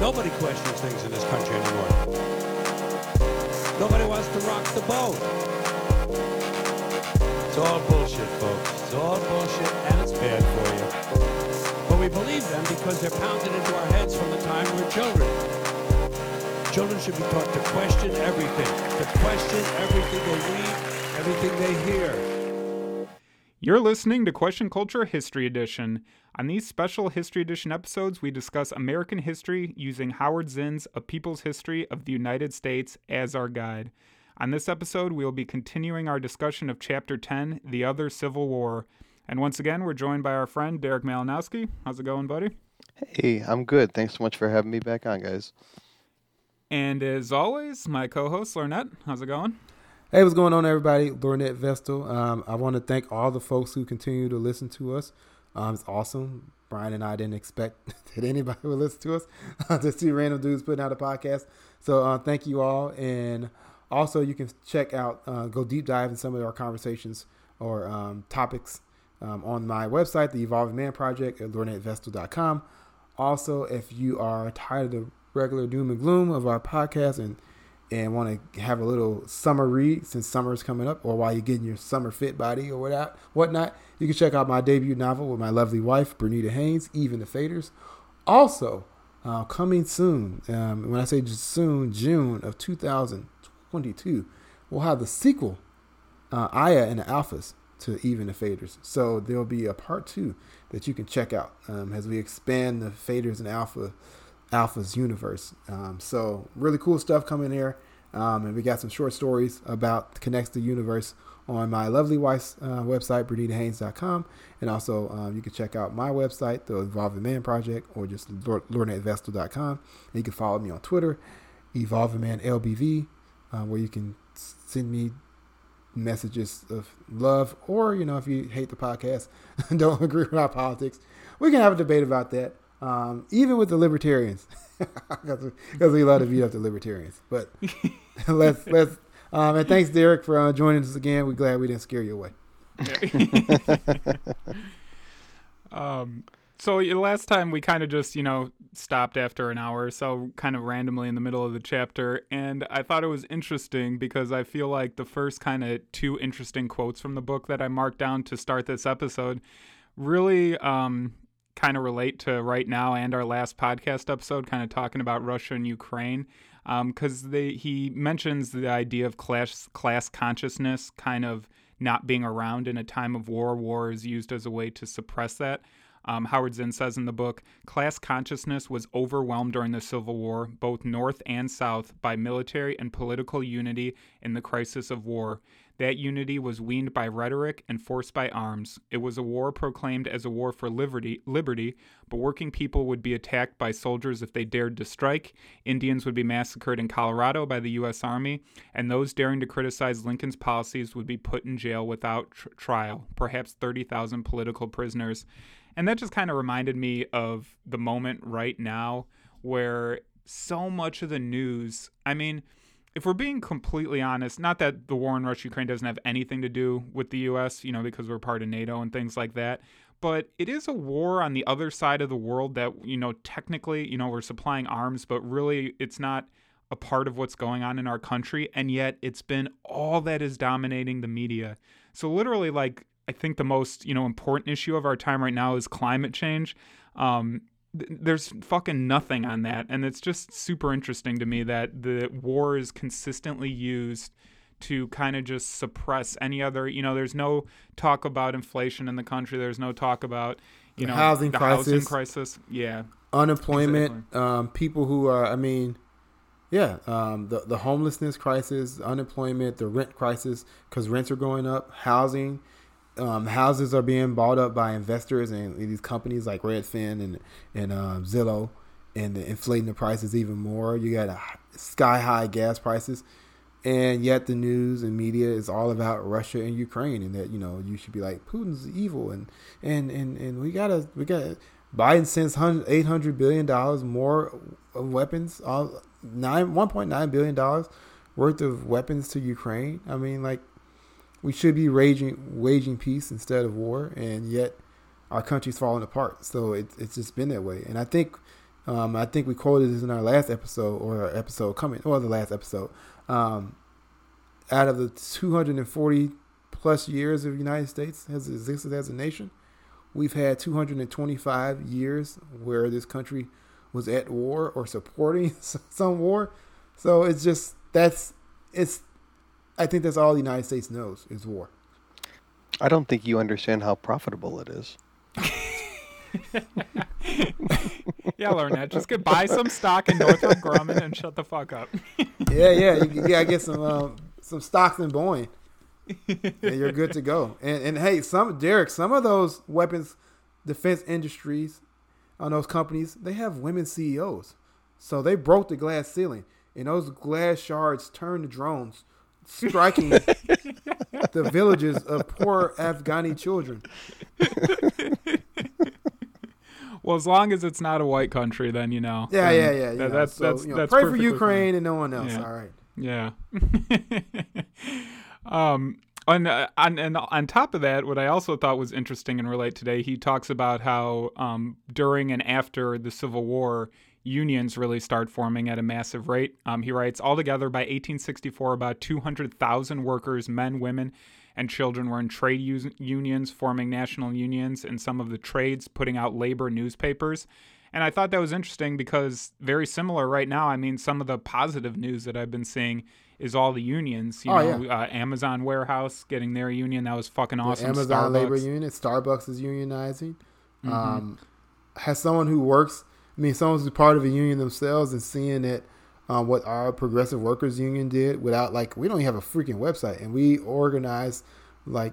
Nobody questions things in this country anymore. Nobody wants to rock the boat. It's all bullshit, folks. It's all bullshit, and it's bad for you. But we believe them because they're pounded into our heads from the time we're children. Children should be taught to question everything, to question everything they read, everything they hear. You're listening to Question Culture History Edition. On these special History Edition episodes, we discuss American history using Howard Zinn's A People's History of the United States as our guide. On this episode, we will be continuing our discussion of Chapter 10, The Other Civil War. And once again, we're joined by our friend Derek Malinowski. How's it going, buddy? Hey, I'm good. Thanks so much for having me back on, guys. And as always, my co-host Lornett. How's it going? Hey, what's going on, everybody? Lornett Vestal. Um, I want to thank all the folks who continue to listen to us. Um, it's awesome. Brian and I didn't expect that anybody would listen to us. Just two random dudes putting out a podcast. So uh, thank you all. And also, you can check out, uh, go deep dive in some of our conversations or um, topics um, on my website, the Evolving Man Project at lornettvestal.com. Also, if you are tired of the regular doom and gloom of our podcast and and want to have a little summer read since summer is coming up, or while you're getting your summer fit body or whatnot, whatnot, you can check out my debut novel with my lovely wife, Bernita Haynes, Even the Faders. Also, uh, coming soon, um, when I say soon, June of 2022, we'll have the sequel, uh, Aya and the Alphas to Even the Faders. So there'll be a part two that you can check out um, as we expand the Faders and Alpha Alpha's universe. Um, so really cool stuff coming here. Um, and we got some short stories about connects the universe on my lovely wife's uh, website, BernitaHaynes.com. And also, um, you can check out my website, the Evolving Man Project, or just LornettVestal.com. And you can follow me on Twitter, Evolving Man LBV, uh, where you can send me messages of love, or you know, if you hate the podcast, and don't agree with our politics, we can have a debate about that. Um, even with the libertarians, because we love to beat up the libertarians. But let's let's um, and thanks Derek for uh, joining us again. We're glad we didn't scare you away. um, so last time we kind of just you know stopped after an hour or so, kind of randomly in the middle of the chapter, and I thought it was interesting because I feel like the first kind of two interesting quotes from the book that I marked down to start this episode really um, kind of relate to right now and our last podcast episode, kind of talking about Russia and Ukraine, because um, he mentions the idea of class class consciousness kind of not being around in a time of war. War is used as a way to suppress that. Um, Howard Zinn says in the book, class consciousness was overwhelmed during the Civil War, both North and South, by military and political unity in the crisis of war. That unity was weaned by rhetoric and forced by arms. It was a war proclaimed as a war for liberty, liberty, but working people would be attacked by soldiers if they dared to strike. Indians would be massacred in Colorado by the U.S. Army, and those daring to criticize Lincoln's policies would be put in jail without tr- trial, perhaps 30,000 political prisoners. And that just kind of reminded me of the moment right now where so much of the news, I mean, if we're being completely honest, not that the war in Russia Ukraine doesn't have anything to do with the US, you know, because we're part of NATO and things like that, but it is a war on the other side of the world that, you know, technically, you know, we're supplying arms, but really it's not a part of what's going on in our country, and yet it's been all that is dominating the media. So literally like I think the most, you know, important issue of our time right now is climate change. Um, there's fucking nothing on that and it's just super interesting to me that the war is consistently used to kind of just suppress any other you know there's no talk about inflation in the country there's no talk about you the know housing the crisis housing crisis. yeah. Unemployment Exactly. um, people who are i mean yeah um, the, the homelessness crisis unemployment the rent crisis because rents are going up housing um, houses are being bought up by investors and these companies like Redfin and and um, Zillow, and inflating the prices even more. You got sky high gas prices, and yet the news and media is all about Russia and Ukraine, and that you know you should be like Putin's evil, and and and and we gotta we got Biden sends eight hundred billion dollars more of weapons, all nine one point nine billion dollars worth of weapons to Ukraine. I mean, like we should be raging waging peace instead of war, and yet our country's falling apart. So it, it's just been that way. And I think Um, I think we quoted this in our last episode or our episode coming, or the last episode. Um, out of the 240 plus years of the United States has existed as a nation, we've had 225 years where this country was at war or supporting some war. So it's just that's it's. I think that's all the United States knows is war. I don't think you understand how profitable it is. yeah, Lornett. just get buy some stock in Northrop Grumman and shut the fuck up. yeah, yeah, you, yeah. I get some um, some stocks in Boeing, and you're good to go. And and hey, some Derek, some of those weapons defense industries on those companies, they have women CEOs. So they broke the glass ceiling, and those glass shards turned to drones, striking the villages of poor Afghani children. Well, as long as it's not a white country, then you know. Yeah, yeah, yeah. That, that's so, that's you know, that's pray for Ukraine fine. and no one else. Yeah. All right. Yeah. um. On, uh, on and on top of that, what I also thought was interesting and relate today, he talks about how um, during and after the Civil War, unions really start forming at a massive rate. Um, he writes, altogether by 1864, about 200,000 workers, men, women, and children were in trade us- unions, forming national unions in some of the trades, putting out labor newspapers. And I thought that was interesting because very similar right now. I mean, some of the positive news that I've been seeing is all the unions. You Oh, know, uh, Amazon warehouse getting their union. That was fucking awesome. Amazon labor Starbucks. union, Starbucks is unionizing. Mm-hmm. Um, has someone who works, I mean, someone who's part of a union themselves and seeing that um, what our Progressive Workers Union did without, like, we don't even have a freaking website, and we organize like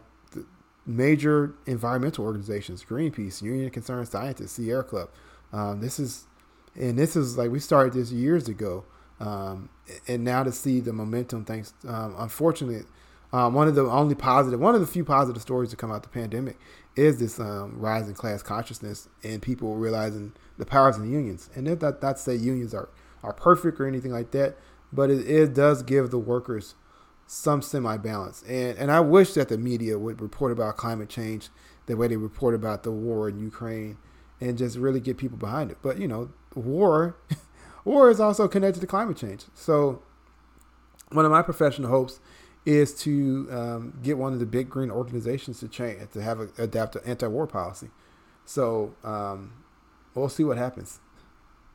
major environmental organizations, Greenpeace, Union of Concerned Scientists, Sierra Club. Um, this is, and this is like we started this years ago, um, and now to see the momentum. Thanks, um, unfortunately, um, one of the only positive, one of the few positive stories to come out the pandemic is this um, rise in class consciousness and people realizing the powers of the unions. And if that not say unions are are perfect or anything like that, but it, it does give the workers some semi balance. And and I wish that the media would report about climate change the way they report about the war in Ukraine and just really get people behind it. But you know, war war is also connected to climate change. So one of my professional hopes is to um, get one of the big green organizations to change to have a, adapt an anti-war policy. So um, we'll see what happens.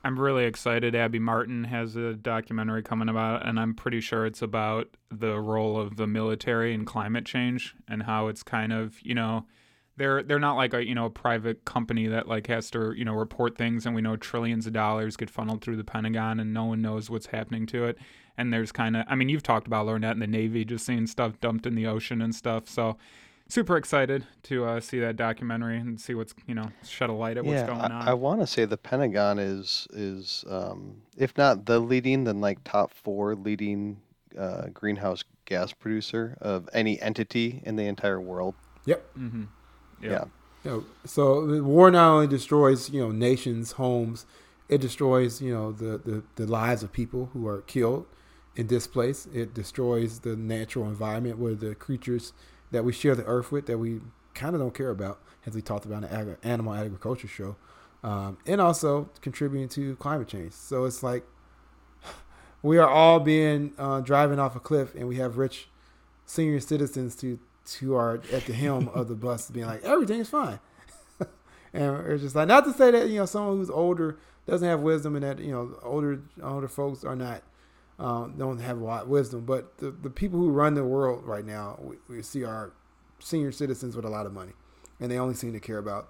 I'm really excited. Abby Martin has a documentary coming about, and I'm pretty sure it's about the role of the military in climate change and how it's kind of, you know, they're they're not like a you know a private company that like has to you know report things, and we know trillions of dollars get funneled through the Pentagon, and no one knows what's happening to it. And there's kind of, I mean, you've talked about Lornett and the Navy, just seeing stuff dumped in the ocean and stuff. So super excited to uh, see that documentary and see what's you know shed a light at what's yeah, going on. I, I want to say the Pentagon is is um, if not the leading, then like top four leading uh, greenhouse gas producer of any entity in the entire world. Yep. mm-hmm. Yeah. You know, so the war not only destroys you know nations, homes, it destroys you know the, the, the lives of people who are killed and displaced. It destroys the natural environment where the creatures that we share the earth with that we kind of don't care about, as we talked about in the agri- animal agriculture show, um, and also contributing to climate change. So it's like we are all being uh, driving off a cliff, and we have rich senior citizens to who are at the helm of the bus, being like everything's fine. and it's just like not to say that you know someone who's older doesn't have wisdom, and that you know older older folks are not um, don't have a lot of wisdom. But the, the people who run the world right now, we, we see are senior citizens with a lot of money, and they only seem to care about.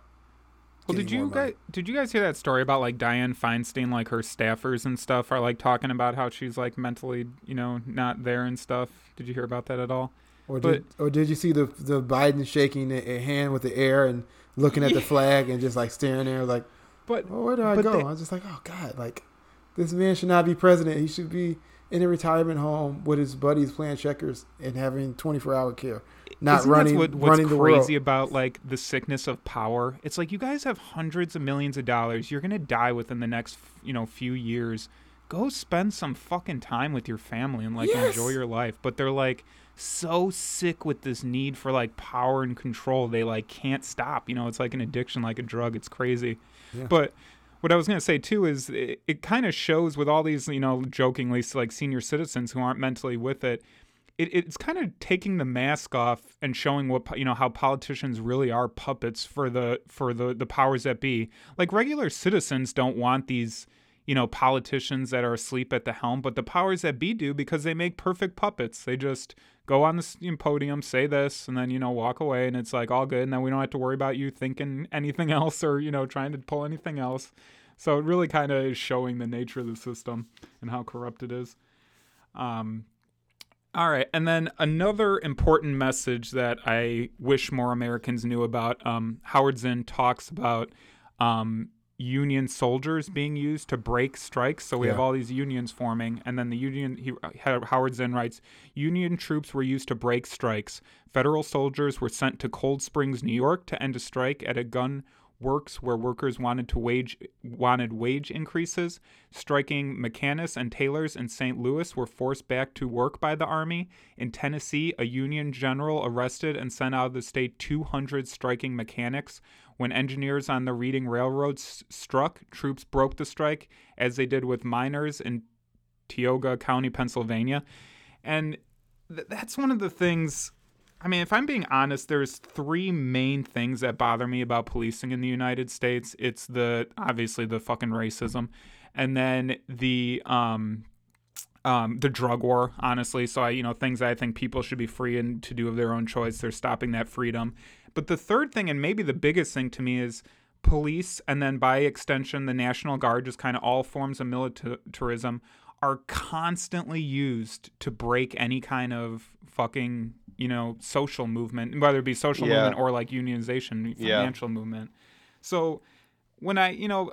Well, did you guys did you guys hear that story about like Dianne Feinstein, like her staffers and stuff are like talking about how she's like mentally, you know, not there and stuff? Did you hear about that at all? Or did or did you see the the Biden shaking a, hand with the air and looking at the flag and just like staring there like, But well, where do I go? they- I was just like, oh God, like this man should not be president. He should be in a retirement home with his buddies playing checkers and having twenty four hour care, not Isn't running what, what's running crazy about like the sickness of power? It's like you guys have hundreds of millions of dollars. You're gonna die within the next you know few years. Go spend some fucking time with your family and like Yes. enjoy your life. But they're like so sick with this need for like power and control. They like can't stop. You know, it's like an addiction, like a drug. It's crazy. Yeah. But what I was going to say too is it, it kind of shows with all these, you know, jokingly like senior citizens who aren't mentally with it. It, it's kind of taking the mask off and showing what you know how politicians really are puppets for the for the the powers that be. Like regular citizens don't want these you know politicians that are asleep at the helm, but the powers that be do because they make perfect puppets. They just go on the podium, say this, and then you know walk away, and it's like all good, and then we don't have to worry about you thinking anything else or you know trying to pull anything else. So it really kind of is showing the nature of the system and how corrupt it is. Um, all right, and then another important message that I wish more Americans knew about. Um, Howard Zinn talks about um, Union soldiers being used to break strikes. So we yeah. have all these unions forming, and then the Union. He, uh, Howard Zinn writes, Union troops were used to break strikes. Federal soldiers were sent to Cold Springs, New York, to end a strike at a gun works where workers wanted to wage wanted wage increases. Striking mechanics and tailors in St. Louis were forced back to work by the army. In Tennessee, a Union general arrested and sent out of the state 200 striking mechanics. When engineers on the Reading Railroad s- struck, troops broke the strike, as they did with miners in Tioga County, Pennsylvania. And th- that's one of the things I mean, if I'm being honest, there's three main things that bother me about policing in the United States. It's the obviously the fucking racism, and then the um, um, the drug war. Honestly, so I you know things I think people should be free and to do of their own choice. They're stopping that freedom. But the third thing, and maybe the biggest thing to me, is police, and then by extension, the National Guard, just kind of all forms of militarism, are constantly used to break any kind of fucking you know social movement, whether it be social yeah. movement or like unionization, financial yeah. movement. So when I you know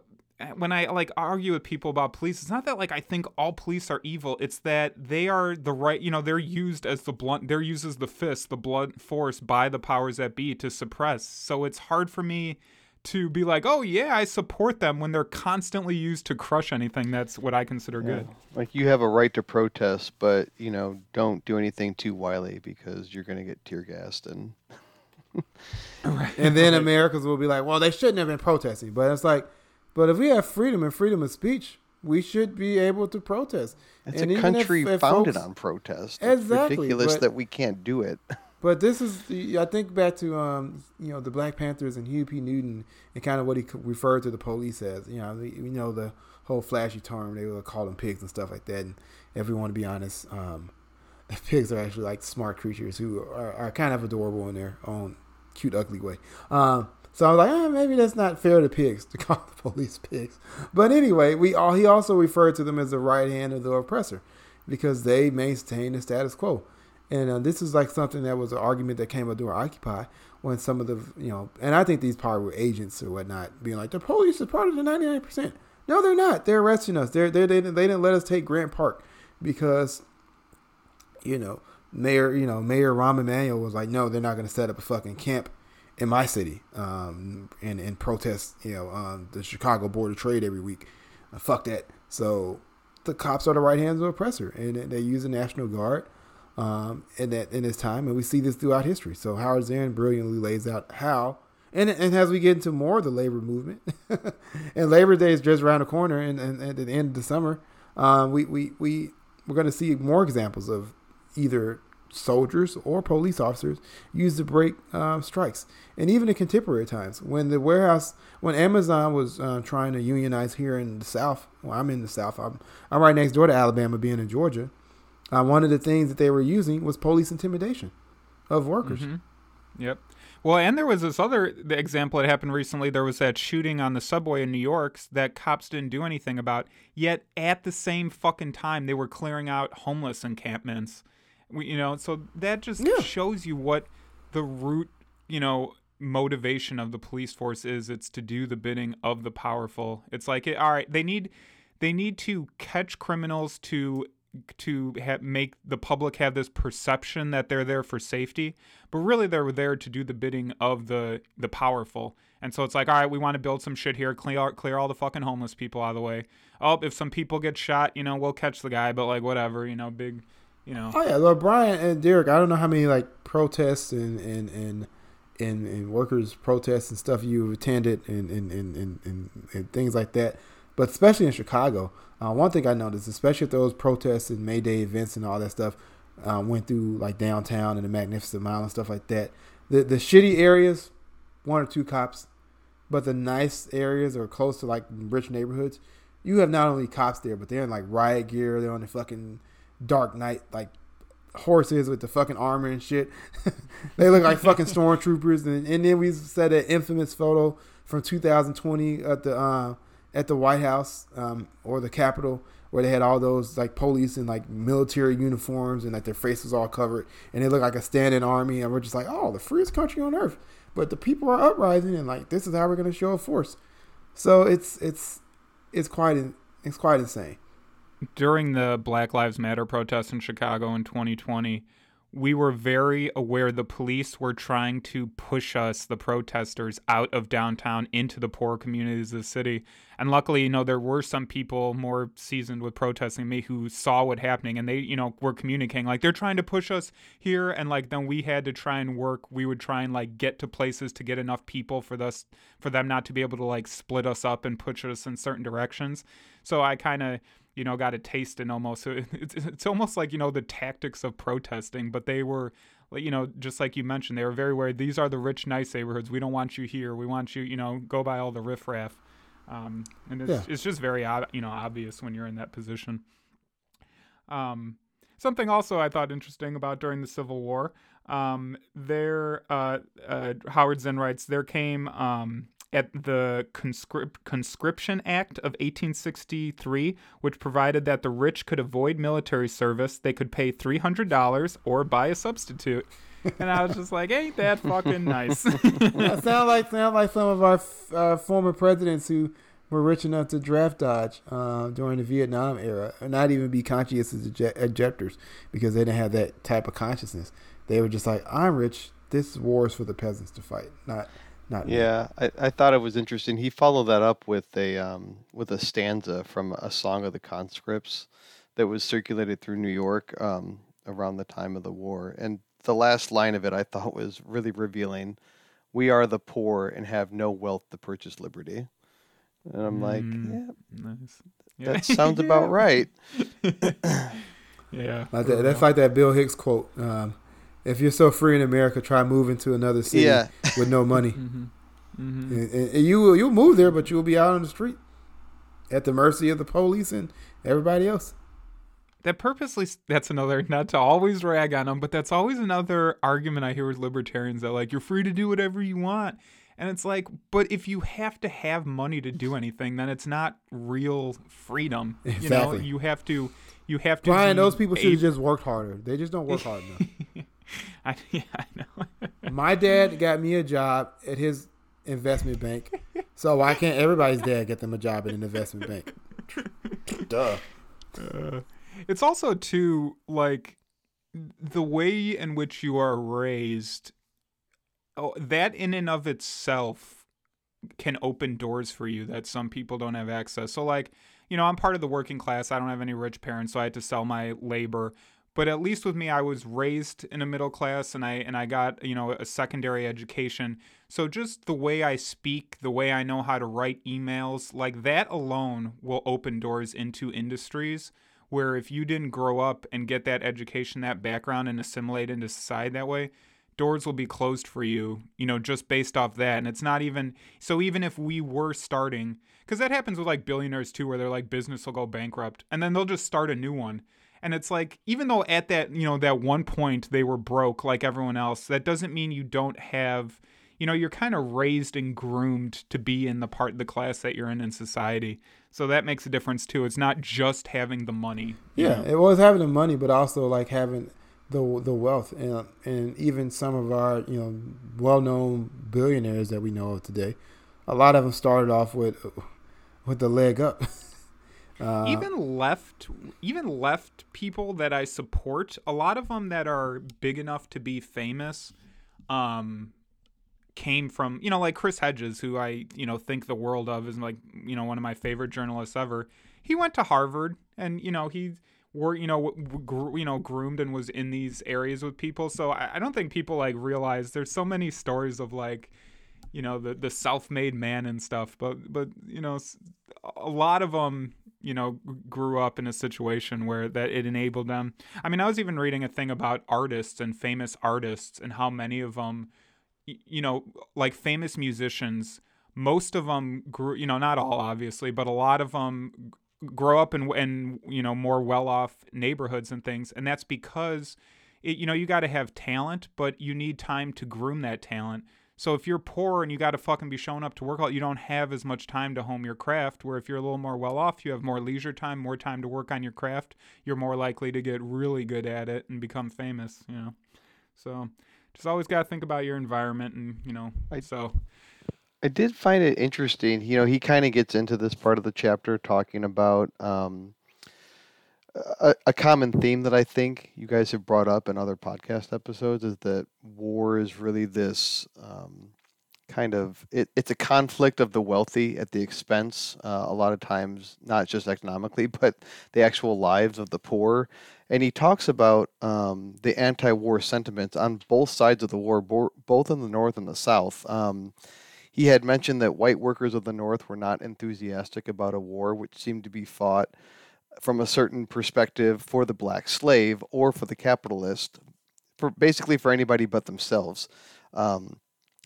when I like argue with people about police, it's not that like I think all police are evil. It's that they are the right, you know, they're used as the blunt, they're used as the fist, the blunt force by the powers that be to suppress. So it's hard for me to be like, oh yeah, I support them when they're constantly used to crush anything that's what I consider yeah. good. Like you have a right to protest, but you know, don't do anything too wily because you're going to get tear gassed and. right. And then right. Americans will be like, well, they shouldn't have been protesting, but it's like, but if we have freedom and freedom of speech, we should be able to protest. It's and a country if, if founded folks, on protest. Exactly. It's ridiculous that we can't do it. But this is, I think back to, um, you know, the Black Panthers and Huey P. Newton and kind of what he referred to the police as. You know, you know the whole flashy term they would call them pigs and stuff like that. And if we want to be honest, um, pigs are actually like smart creatures who are, are, kind of adorable in their own cute, ugly way. Um, so I was like, eh, maybe that's not fair to pigs to call the police pigs. But anyway, we all he also referred to them as the right hand of the oppressor because they maintain the status quo. And uh, this is like something that was an argument that came up during Occupy when some of the, you know, and I think these probably were agents or whatnot being like, the police is part of the 99%. No, they're not. They're arresting us. They're, they're, they, they didn't let us take Grant Park because, you know, Mayor, you know, Mayor Rahm Emanuel was like, no, they're not going to set up a fucking camp in my city um, and, and protest, you know, um, the Chicago Board of Trade every week. Uh, fuck that. So the cops are the right hands of the oppressor and they use the National Guard um, in that in this time, and we see this throughout history. So Howard Zinn brilliantly lays out how, and and as we get into more of the labor movement, and Labor Day is just around the corner, and, and, and at the end of the summer, um, we we we we're going to see more examples of either soldiers or police officers used to break um, strikes, and even in contemporary times when the warehouse, when Amazon was uh, trying to unionize here in the South. Well, I'm in the South. I'm I'm right next door to Alabama, being in Georgia. Uh, one of the things that they were using was police intimidation of workers. Mm-hmm. Yep. Well, and there was this other example that happened recently. There was that shooting on the subway in New York that cops didn't do anything about. Yet at the same fucking time, they were clearing out homeless encampments. You know, so that just yeah. shows you what the root, you know, motivation of the police force is. It's to do the bidding of the powerful. It's like, eh, all right, they need, they need to catch criminals to to ha- make the public have this perception that they're there for safety, but really they're there to do the bidding of the the powerful. And so it's like, all right, we want to build some shit here, clear clear all the fucking homeless people out of the way. Oh, if some people get shot, you know, we'll catch the guy, but like whatever, you know, big, you know. Oh yeah, Brian and Derek, I don't know how many like protests and and and in, in workers' protests and stuff you've attended and, and, and, and, and, and things like that. But especially in Chicago, uh, one thing I noticed, especially if those protests and May Day events and all that stuff uh, went through like downtown and the Magnificent Mile and stuff like that, the, the shitty areas, one or two cops, but the nice areas or close to like rich neighborhoods, you have not only cops there, but they're in like riot gear, they're on the fucking Dark Knight like horses with the fucking armor and shit. they look like fucking stormtroopers. And, and then we said that infamous photo from 2020 at the uh, at the White House um, or the Capitol where they had all those like police in like military uniforms and like their faces all covered. And they look like a standing army. And we're just like oh the freest country on earth. But the people are uprising and like this is how we're going to show a force. So it's it's it's quite it's quite insane during the Black Lives Matter protests in Chicago in 2020, we were very aware the police were trying to push us, the protesters, out of downtown into the poor communities of the city. And luckily, you know, there were some people more seasoned with protesting me who saw what happening and they, you know, were communicating like they're trying to push us here. And like then we had to try and work. We would try and like get to places to get enough people for this, for them not to be able to like split us up and push us in certain directions. So I kind of, you know, got a taste in almost it's, it's almost like, you know, the tactics of protesting, but they were you know, just like you mentioned, they were very worried. These are the rich, nice neighborhoods. We don't want you here. We want you, you know, go by all the riffraff. Um, and it's, yeah. it's just very, you know, obvious when you're in that position. Um, something also I thought interesting about during the Civil War, um, there, uh, uh, Howard Zinn writes, there came, um, at the Conscript- Conscription Act of 1863, which provided that the rich could avoid military service. They could pay $300 or buy a substitute. And I was just like, ain't that fucking nice? yeah, sound like sound like some of our uh, former presidents who were rich enough to draft dodge uh, during the Vietnam era, and not even be conscientious objectors because they didn't have that type of consciousness. They were just like, I'm rich. This war is for the peasants to fight, not not yeah, I, I thought it was interesting. He followed that up with a um, with a stanza from a song of the conscripts that was circulated through New York um, around the time of the war. And the last line of it I thought was really revealing. We are the poor and have no wealth to purchase liberty. And I'm like, mm, yeah, nice. yeah. that sounds about right. yeah, like that, that's like that Bill Hicks quote. Um, if you're so free in America, try moving to another city yeah. with no money. mm-hmm. Mm-hmm. And, and, you you'll move there, but you'll be out on the street at the mercy of the police and everybody else. That purposely that's another not to always rag on them, but that's always another argument I hear with libertarians that like you're free to do whatever you want. And it's like, but if you have to have money to do anything, then it's not real freedom. Exactly. You know, you have to you have to Brian, those people should have just worked harder. They just don't work hard enough. I, yeah, I know. My dad got me a job at his investment bank, so why can't everybody's dad get them a job at an investment bank? Duh. Uh, it's also too like the way in which you are raised. Oh, that in and of itself can open doors for you that some people don't have access. So like, you know, I'm part of the working class. I don't have any rich parents, so I had to sell my labor but at least with me I was raised in a middle class and I and I got you know a secondary education. So just the way I speak the way I know how to write emails like that alone will open doors into industries where if you didn't grow up and get that education that background and assimilate into society that way doors will be closed for you you know just based off that. And it's not even so even if we were starting because that happens with like billionaires too where they're like business will go bankrupt and then they'll just start a new one and it's like, even though at that, you know, that one point they were broke like everyone else, that doesn't mean you don't have, you know, you're kind of raised and groomed to be in the part of the class that you're in in society. So that makes a difference too. It's not just having the money. Yeah, know? it was having the money, but also like having the the wealth and and even some of our you know well known billionaires that we know of today, a lot of them started off with with the leg up. Uh, even left, even left people that I support, a lot of them that are big enough to be famous, um, came from you know like Chris Hedges, who I you know think the world of, is like you know one of my favorite journalists ever. He went to Harvard, and you know he were you know you know groomed and was in these areas with people. So I, I don't think people like realize there's so many stories of like you know the the self-made man and stuff but but you know a lot of them you know grew up in a situation where that it enabled them. I mean i was even reading a thing about artists and famous artists and how many of them you know like famous musicians most of them grew you know not all obviously but a lot of them grow up in in you know more well-off neighborhoods and things and that's because it, you know you got to have talent but you need time to groom that talent so if you're poor and you got to fucking be showing up to work all, you don't have as much time to hone your craft. Where if you're a little more well off, you have more leisure time, more time to work on your craft. You're more likely to get really good at it and become famous. You know, so just always got to think about your environment and you know. I, so I did find it interesting. You know, he kind of gets into this part of the chapter talking about um, a, a common theme that I think you guys have brought up in other podcast episodes is that war is really this um, kind of it, it's a conflict of the wealthy at the expense uh, a lot of times not just economically but the actual lives of the poor. And he talks about um, the anti-war sentiments on both sides of the war bo- both in the north and the south. Um, he had mentioned that white workers of the north were not enthusiastic about a war which seemed to be fought from a certain perspective for the black slave or for the capitalist, for basically for anybody but themselves. Um,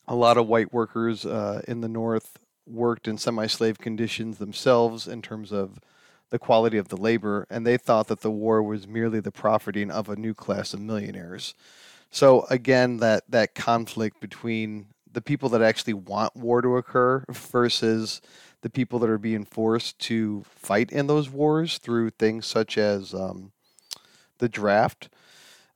a lot of white workers uh, in the North worked in semi-slave conditions themselves in terms of the quality of the labor, and they thought that the war was merely the profiting of a new class of millionaires. So again, that that conflict between the people that actually want war to occur versus the people that are being forced to fight in those wars through things such as um, the draft.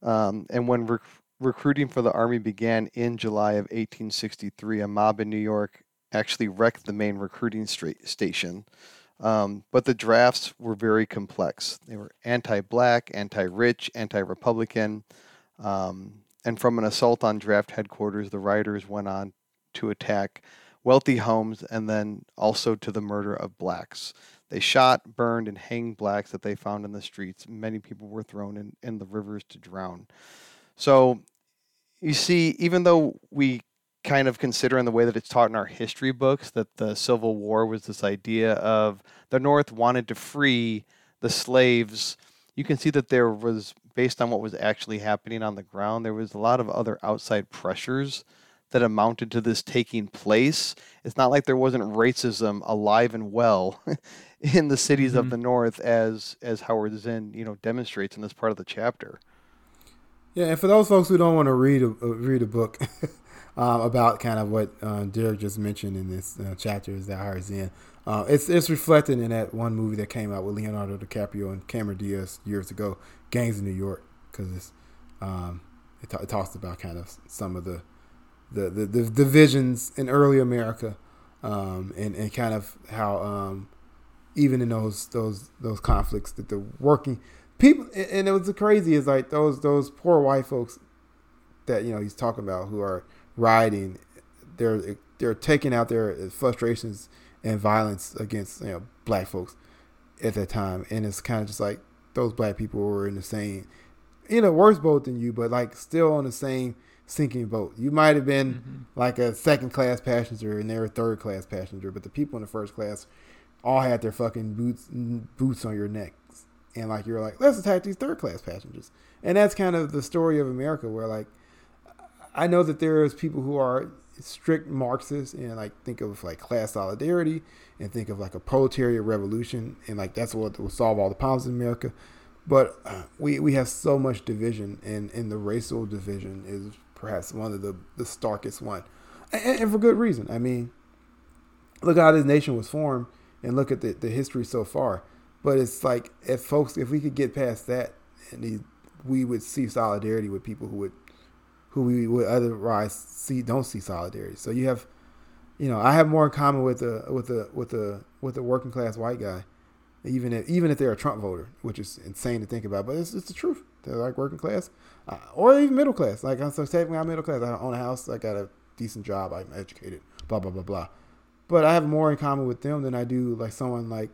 Um, and when rec- recruiting for the army began in July of 1863, a mob in New York actually wrecked the main recruiting station. Um, but the drafts were very complex. They were anti black, anti rich, anti Republican. Um, and from an assault on draft headquarters, the rioters went on to attack wealthy homes, and then also to the murder of blacks. They shot, burned, and hanged blacks that they found in the streets. Many people were thrown in, in the rivers to drown. So you see, even though we kind of consider in the way that it's taught in our history books that the Civil War was this idea of the North wanted to free the slaves, you can see that there was, based on what was actually happening on the ground, there was a lot of other outside pressures that amounted to this taking place. It's not like there wasn't racism alive and well in the cities mm-hmm. of the North, as as Howard Zinn you know demonstrates in this part of the chapter. Yeah, and for those folks who don't want to read a, uh, read a book um, about kind of what uh, Derek just mentioned in this uh, chapter is that Howard Zinn. Uh, it's it's reflected in that one movie that came out with Leonardo DiCaprio and Cameron Diaz years ago, Gangs of New York, because um, it, t- it talks about kind of some of the the, the, the divisions in early America, um, and and kind of how um, even in those those those conflicts that the working people and it was crazy is like those those poor white folks that you know he's talking about who are rioting, they're they're taking out their frustrations and violence against you know black folks at that time, and it's kind of just like those black people were in the same, in a worse boat than you, but like still on the same sinking boat. You might have been mm-hmm. like a second class passenger and they're a third class passenger, but the people in the first class all had their fucking boots boots on your necks. And like you're like, let's attack these third class passengers. And that's kind of the story of America where like I know that there's people who are strict Marxists and like think of like class solidarity and think of like a proletariat revolution and like that's what will solve all the problems in America. But uh, we we have so much division and and the racial division is perhaps one of the, the starkest one, and, and, for good reason. I mean, look how this nation was formed, and look at the, the history so far. But it's like if folks, if we could get past that, and we would see solidarity with people who would, who we would otherwise see don't see solidarity. So you have, you know, I have more in common with a with a with a with a working class white guy even if even if they're a Trump voter, which is insane to think about, but it's, it's the truth. They're like working class, uh, or even middle class. Like I'm so technically I'm middle class. I own a house. I got a decent job. I'm educated. Blah blah blah blah. But I have more in common with them than I do like someone like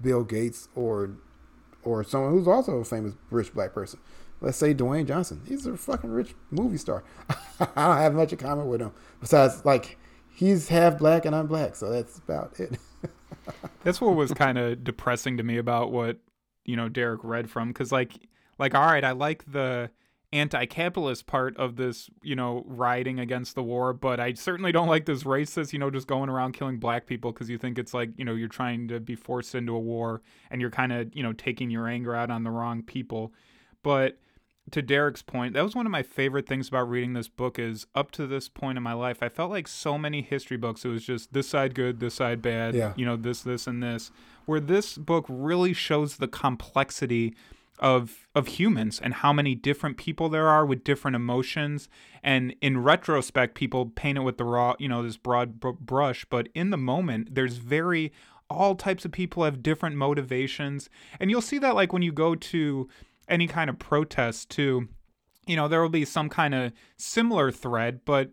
Bill Gates or or someone who's also a famous rich black person. Let's say Dwayne Johnson. He's a fucking rich movie star. I don't have much in common with him besides like he's half black and I'm black, so that's about it. that's what was kind of depressing to me about what you know Derek read from because like like all right, I like the anti-capitalist part of this, you know, rioting against the war, but I certainly don't like this racist, you know, just going around killing black people because you think it's like, you know, you're trying to be forced into a war and you're kind of, you know, taking your anger out on the wrong people. But to Derek's point, that was one of my favorite things about reading this book is up to this point in my life, I felt like so many history books, it was just this side good, this side bad, yeah. you know, this, this, and this. Where this book really shows the complexity of of humans and how many different people there are with different emotions and in retrospect people paint it with the raw you know this broad br- brush but in the moment there's very all types of people have different motivations and you'll see that like when you go to any kind of protest too you know there will be some kind of similar thread but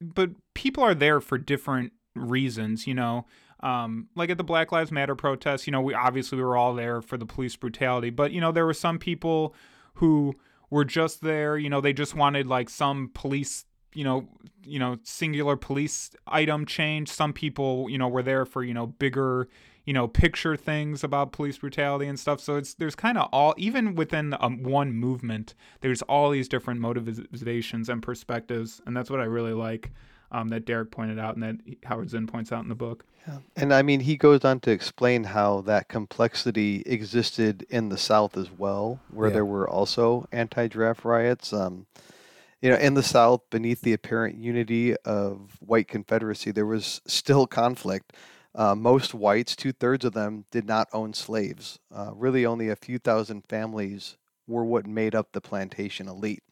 but people are there for different reasons you know um, like at the Black Lives Matter protests, you know, we obviously we were all there for the police brutality, but you know, there were some people who were just there, you know, they just wanted like some police, you know, you know, singular police item change. Some people, you know, were there for, you know, bigger, you know, picture things about police brutality and stuff. So it's there's kind of all even within um, one movement, there's all these different motivations and perspectives, and that's what I really like um, that Derek pointed out and that Howard Zinn points out in the book. Yeah. And I mean, he goes on to explain how that complexity existed in the South as well, where yeah. there were also anti draft riots. Um, you know, in the South, beneath the apparent unity of white Confederacy, there was still conflict. Uh, most whites, two thirds of them, did not own slaves. Uh, really, only a few thousand families were what made up the plantation elite.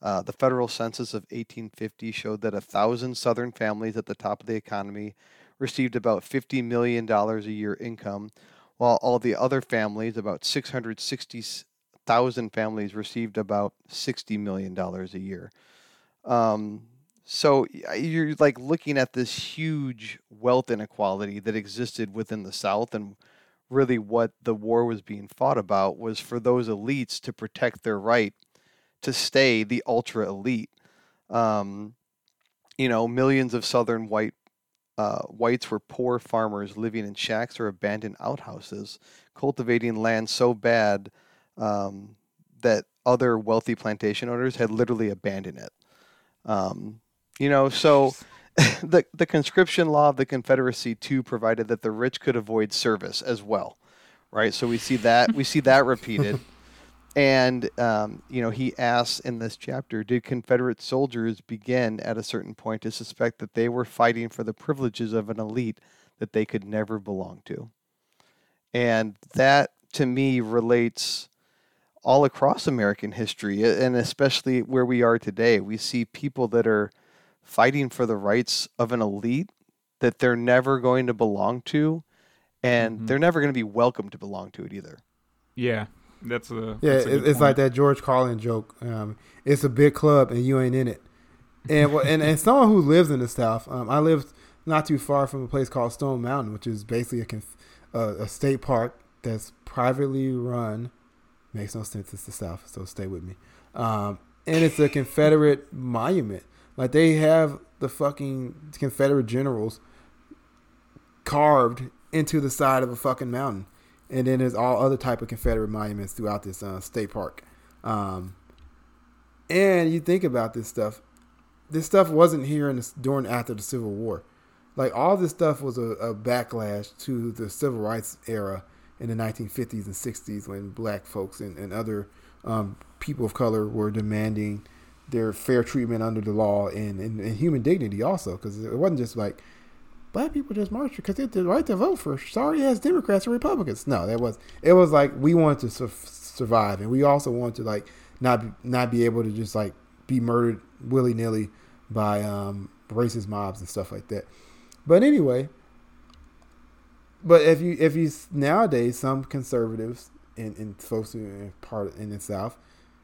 Uh, the federal census of 1850 showed that a thousand Southern families at the top of the economy received about $50 million a year income, while all the other families, about 660,000 families, received about $60 million a year. Um, so you're like looking at this huge wealth inequality that existed within the South, and really what the war was being fought about was for those elites to protect their right to stay the ultra elite. Um, you know, millions of Southern white uh, whites were poor farmers living in shacks or abandoned outhouses, cultivating land so bad um, that other wealthy plantation owners had literally abandoned it. Um, you know, so the the conscription law of the Confederacy too provided that the rich could avoid service as well, right? So we see that we see that repeated. And, um, you know, he asks in this chapter Did Confederate soldiers begin at a certain point to suspect that they were fighting for the privileges of an elite that they could never belong to? And that, to me, relates all across American history, and especially where we are today. We see people that are fighting for the rights of an elite that they're never going to belong to, and mm-hmm. they're never going to be welcome to belong to it either. Yeah, that's a yeah. That's a it's point. like that George Carlin joke. Um, it's a big club and you ain't in it. And and and someone who lives in the South. Um, I lived not too far from a place called Stone Mountain, which is basically a, a, a state park that's privately run. Makes no sense. It's the South, so stay with me. Um, and it's a Confederate monument. Like they have the fucking Confederate generals carved into the side of a fucking mountain and then there's all other type of Confederate monuments throughout this uh, state park. Um, and you think about this stuff, this stuff wasn't here in the, during after the Civil War. Like all this stuff was a, a backlash to the civil rights era in the 1950s and 60s when black folks and, and other um, people of color were demanding their fair treatment under the law and, and, and human dignity also because it wasn't just like black people just marched because they had the right to vote for sorry ass Democrats or Republicans. No, that was it was like we wanted to su- survive, and we also wanted to like not be, not be able to just like be murdered willy nilly by um, racist mobs and stuff like that. But anyway, but if you if you nowadays some conservatives and, and folks in part in the South,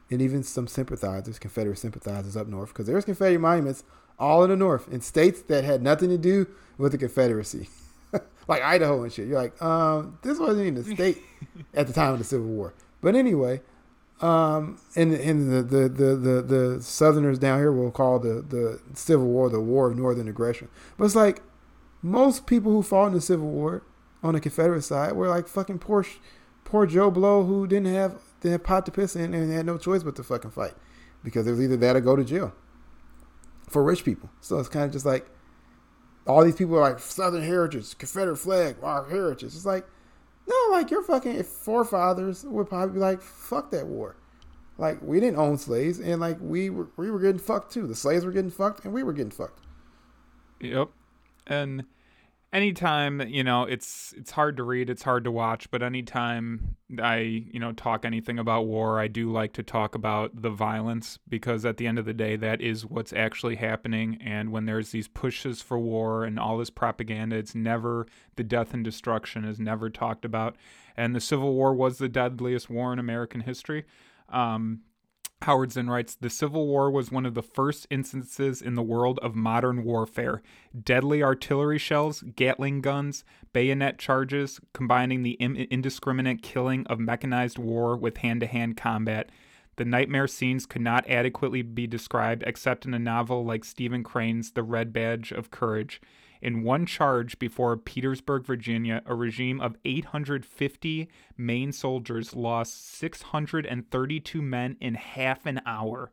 and even some sympathizers, Confederate sympathizers up north, because there's Confederate monuments all in the North in states that had nothing to do with the Confederacy. like Idaho and shit. You're like, um, this wasn't even a state at the time of the Civil War. But anyway, um, and and the, the the, the the Southerners down here will call the the Civil War the War of Northern Aggression. But it's like most people who fought in the Civil War on the Confederate side were like fucking poor, poor Joe Blow who didn't have have pot to piss in and had no choice but to fucking fight because it was either that or go to jail for rich people. So it's kind of just like all these people are like Southern heritage, Confederate flag, our heritage. It's like no, like your fucking forefathers would probably be like, fuck that war. Like we didn't own slaves, and like we were we were getting fucked too. The slaves were getting fucked, and we were getting fucked. Yep, and anytime you know it's it's hard to read it's hard to watch but anytime i you know talk anything about war i do like to talk about the violence because at the end of the day that is what's actually happening. And when there's these pushes for war and all this propaganda it's never the death and destruction is never talked about. And the civil war was the deadliest war in american history. Um, Howard Zinn writes The Civil War was one of the first instances in the world of modern warfare. Deadly artillery shells, Gatling guns, bayonet charges, combining the indiscriminate killing of mechanized war with hand to hand combat. The nightmare scenes could not adequately be described except in a novel like Stephen Crane's The Red Badge of Courage. In one charge before Petersburg, Virginia, a regime of 850 Maine soldiers lost 632 men in half an hour.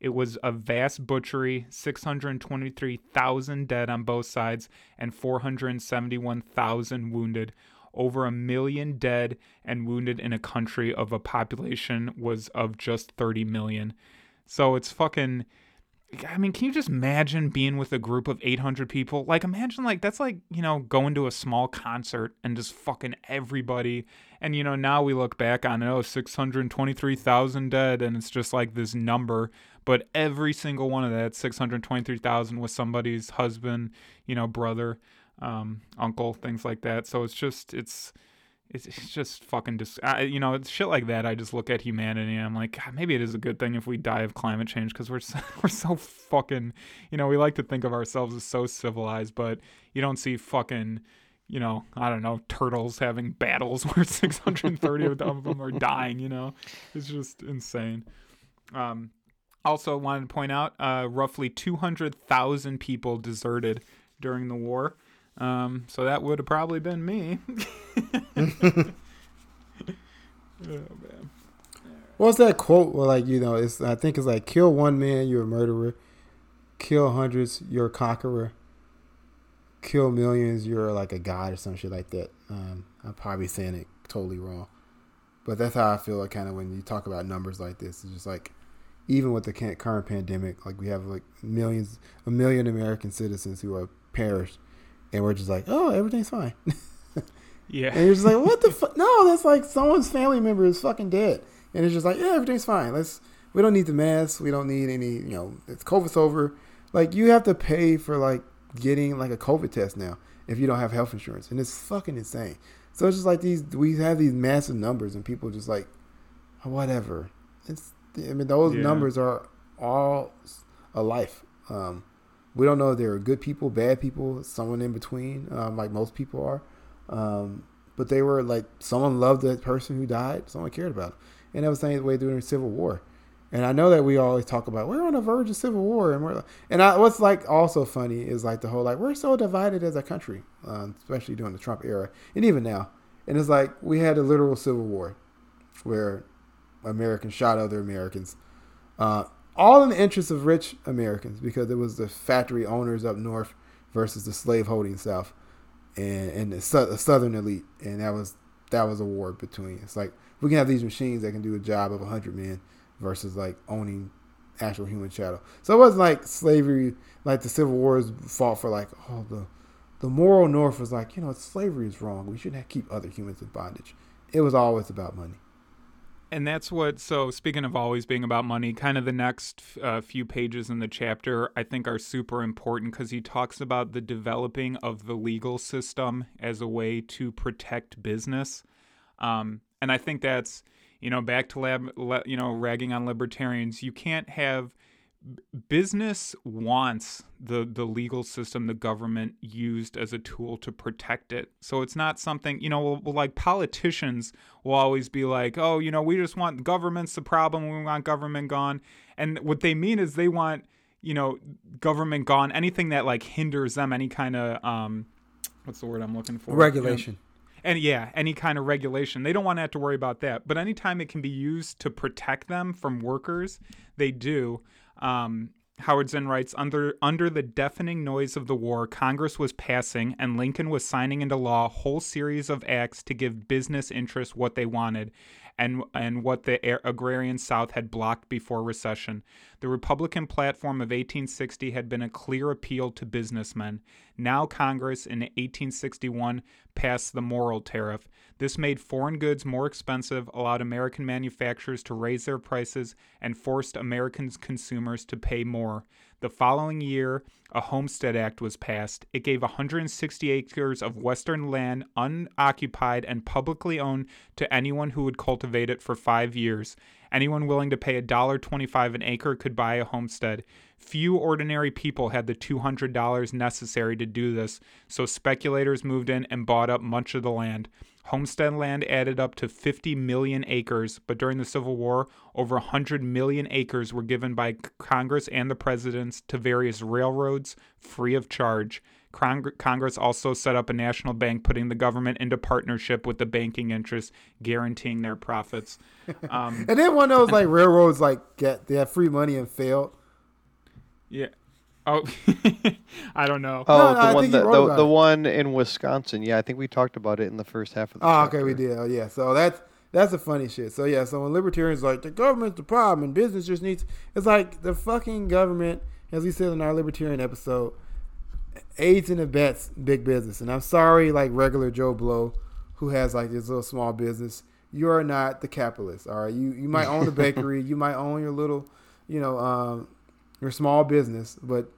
It was a vast butchery, 623,000 dead on both sides and 471,000 wounded. Over a million dead and wounded in a country of a population was of just 30 million. So it's fucking I mean, can you just imagine being with a group of 800 people? Like, imagine, like, that's like, you know, going to a small concert and just fucking everybody. And, you know, now we look back on, oh, 623,000 dead, and it's just like this number. But every single one of that, 623,000, was somebody's husband, you know, brother, um, uncle, things like that. So it's just, it's, it's, it's just fucking dis- I, you know it's shit like that i just look at humanity and i'm like God, maybe it is a good thing if we die of climate change because we're so, we're so fucking you know we like to think of ourselves as so civilized but you don't see fucking you know i don't know turtles having battles where 630 of them are dying you know? It's just insane. Um also wanted to point out uh roughly 200000 people deserted during the war um, so that would have probably been me. oh man. What's that quote? Well, like you know, it's I think it's like kill one man, you're a murderer. Kill hundreds, you're a conqueror. Kill millions, you're like a god or some shit like that. Um, I'm probably saying it totally wrong, but that's how I feel like kind of when you talk about numbers like this. It's just like even with the current pandemic, like we have like millions, a million American citizens who are perished and we're just like, oh, everything's fine. yeah. And you're just like, what the fuck? No, that's like someone's family member is fucking dead, and it's just like, yeah, everything's fine. Let's. We don't need the mask. We don't need any. You know, it's COVID's over. Like you have to pay for like getting like a COVID test now if you don't have health insurance, and it's fucking insane. So it's just like these. We have these massive numbers, and people just like, whatever. It's. I mean, those yeah. numbers are all a life. Um, we don't know if they're good people, bad people, someone in between, um, like most people are. Um, but they were like someone loved that person who died, someone cared about them, and that was the same way during the Civil War. And I know that we always talk about we're on the verge of civil war, and we're and I, what's like also funny is like the whole like we're so divided as a country, um, especially during the Trump era, and even now. And it's like we had a literal civil war, where Americans shot other Americans, uh, all in the interest of rich Americans because it was the factory owners up north versus the slave-holding South and, and the, su- the southern elite, and that was that was a war between. It's like we can have these machines that can do a job of hundred men versus like owning actual human chattel. So it wasn't like slavery, like the Civil Wars fought for like oh the the moral North was like you know slavery is wrong. We shouldn't keep other humans in bondage. It was always about money and that's what so speaking of always being about money kind of the next uh, few pages in the chapter i think are super important because he talks about the developing of the legal system as a way to protect business. Um, and i think that's you know back to lab you know ragging on libertarians you can't have business wants the the legal system the government used as a tool to protect it so it's not something you know well, well, like politicians will always be like oh you know we just want government's the problem we want government gone and what they mean is they want you know government gone anything that like hinders them any kind of um what's the word i'm looking for Regulation. You know, and yeah, any kind of regulation. They don't want to have to worry about that. But anytime it can be used to protect them from workers, they do. Um, Howard Zinn writes under under the deafening noise of the war, Congress was passing and Lincoln was signing into law a whole series of acts to give business interests what they wanted and and what the agrarian South had blocked before secession. The Republican platform of 1860 had been a clear appeal to businessmen. Now Congress in 1861 passed the Morrill tariff. This made foreign goods more expensive, allowed American manufacturers to raise their prices, and forced American consumers to pay more. The following year, a Homestead Act was passed. It gave 160 acres of Western land unoccupied and publicly owned to anyone who would cultivate it for five years. Anyone willing to pay $1.25 an acre could buy a homestead. Few ordinary people had the $200 necessary to do this, so speculators moved in and bought up much of the land. Homestead land added up to 50 million acres, but during the Civil War, over 100 million acres were given by Congress and the presidents to various railroads free of charge. Congress also set up a national bank, putting the government into partnership with the banking interests, guaranteeing their profits. Um, and then one of those like railroads like get they have free money and failed. Yeah, Oh, I don't know. Oh, no, no, the one the, the, the one in Wisconsin. Yeah, I think we talked about it in the first half of the. Oh, chapter. okay, we did. Oh, yeah. So that's that's the funny shit. So yeah, so when libertarians like the government's the problem and business just needs, it's like the fucking government, as we said in our libertarian episode, aids and abets big business. And I'm sorry, like regular Joe Blow, who has like this little small business. You are not the capitalist. All right, you you might own a bakery, you might own your little, you know, um, your small business, but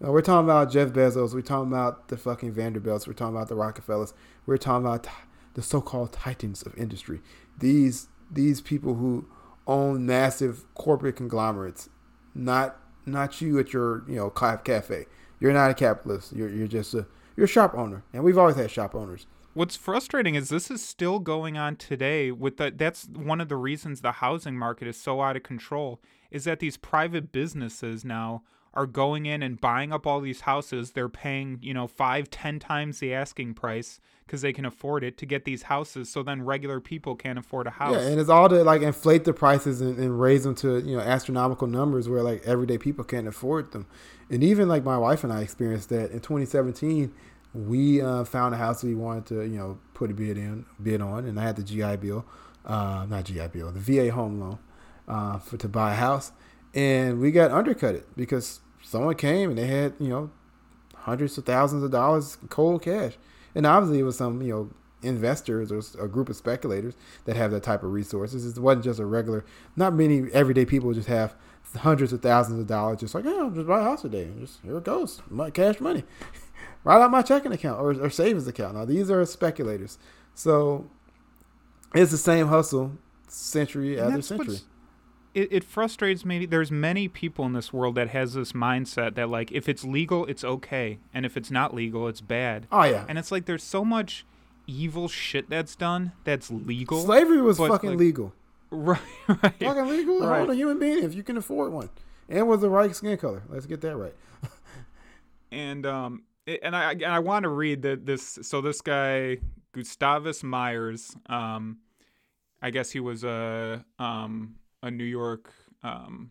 now, we're talking about Jeff Bezos. We're talking about the fucking Vanderbilts. We're talking about the Rockefellers. We're talking about the so-called titans of industry. These these people who own massive corporate conglomerates. Not not you at your you know cafe. You're not a capitalist. You're you're just a you're a shop owner, and we've always had shop owners. What's frustrating is this is still going on today. With the, that's one of the reasons the housing market is so out of control. Is that these private businesses now are going in and buying up all these houses. They're paying, you know, five, ten times the asking price because they can afford it to get these houses. So then regular people can't afford a house. Yeah, and it's all to like inflate the prices and, and raise them to you know astronomical numbers where like everyday people can't afford them. And even like my wife and I experienced that in 2017. We uh, found a house we wanted to, you know, put a bid in, bid on, and I had the GI Bill, uh, not GI Bill, the VA home loan uh, for to buy a house and we got undercutted because someone came and they had you know hundreds of thousands of dollars cold cash, and obviously it was some you know investors or a group of speculators that have that type of resources. It wasn't just a regular. Not many everyday people just have hundreds of thousands of dollars. Just like, oh, just buy a house today. Just here it goes, my cash money, right out my checking account or, or savings account. Now these are speculators, so it's the same hustle century after century it, it frustrates me. There's many people in this world that has this mindset that like if it's legal, it's okay, and if it's not legal, it's bad. Oh yeah. And it's like there's so much evil shit that's done that's legal. Slavery was fucking like, legal. Right, right. Fucking legal right. own a human being if you can afford one, and with the right skin color. Let's get that right. and um, and I and I want to read that this. So this guy Gustavus Myers, um, I guess he was a um a New York um,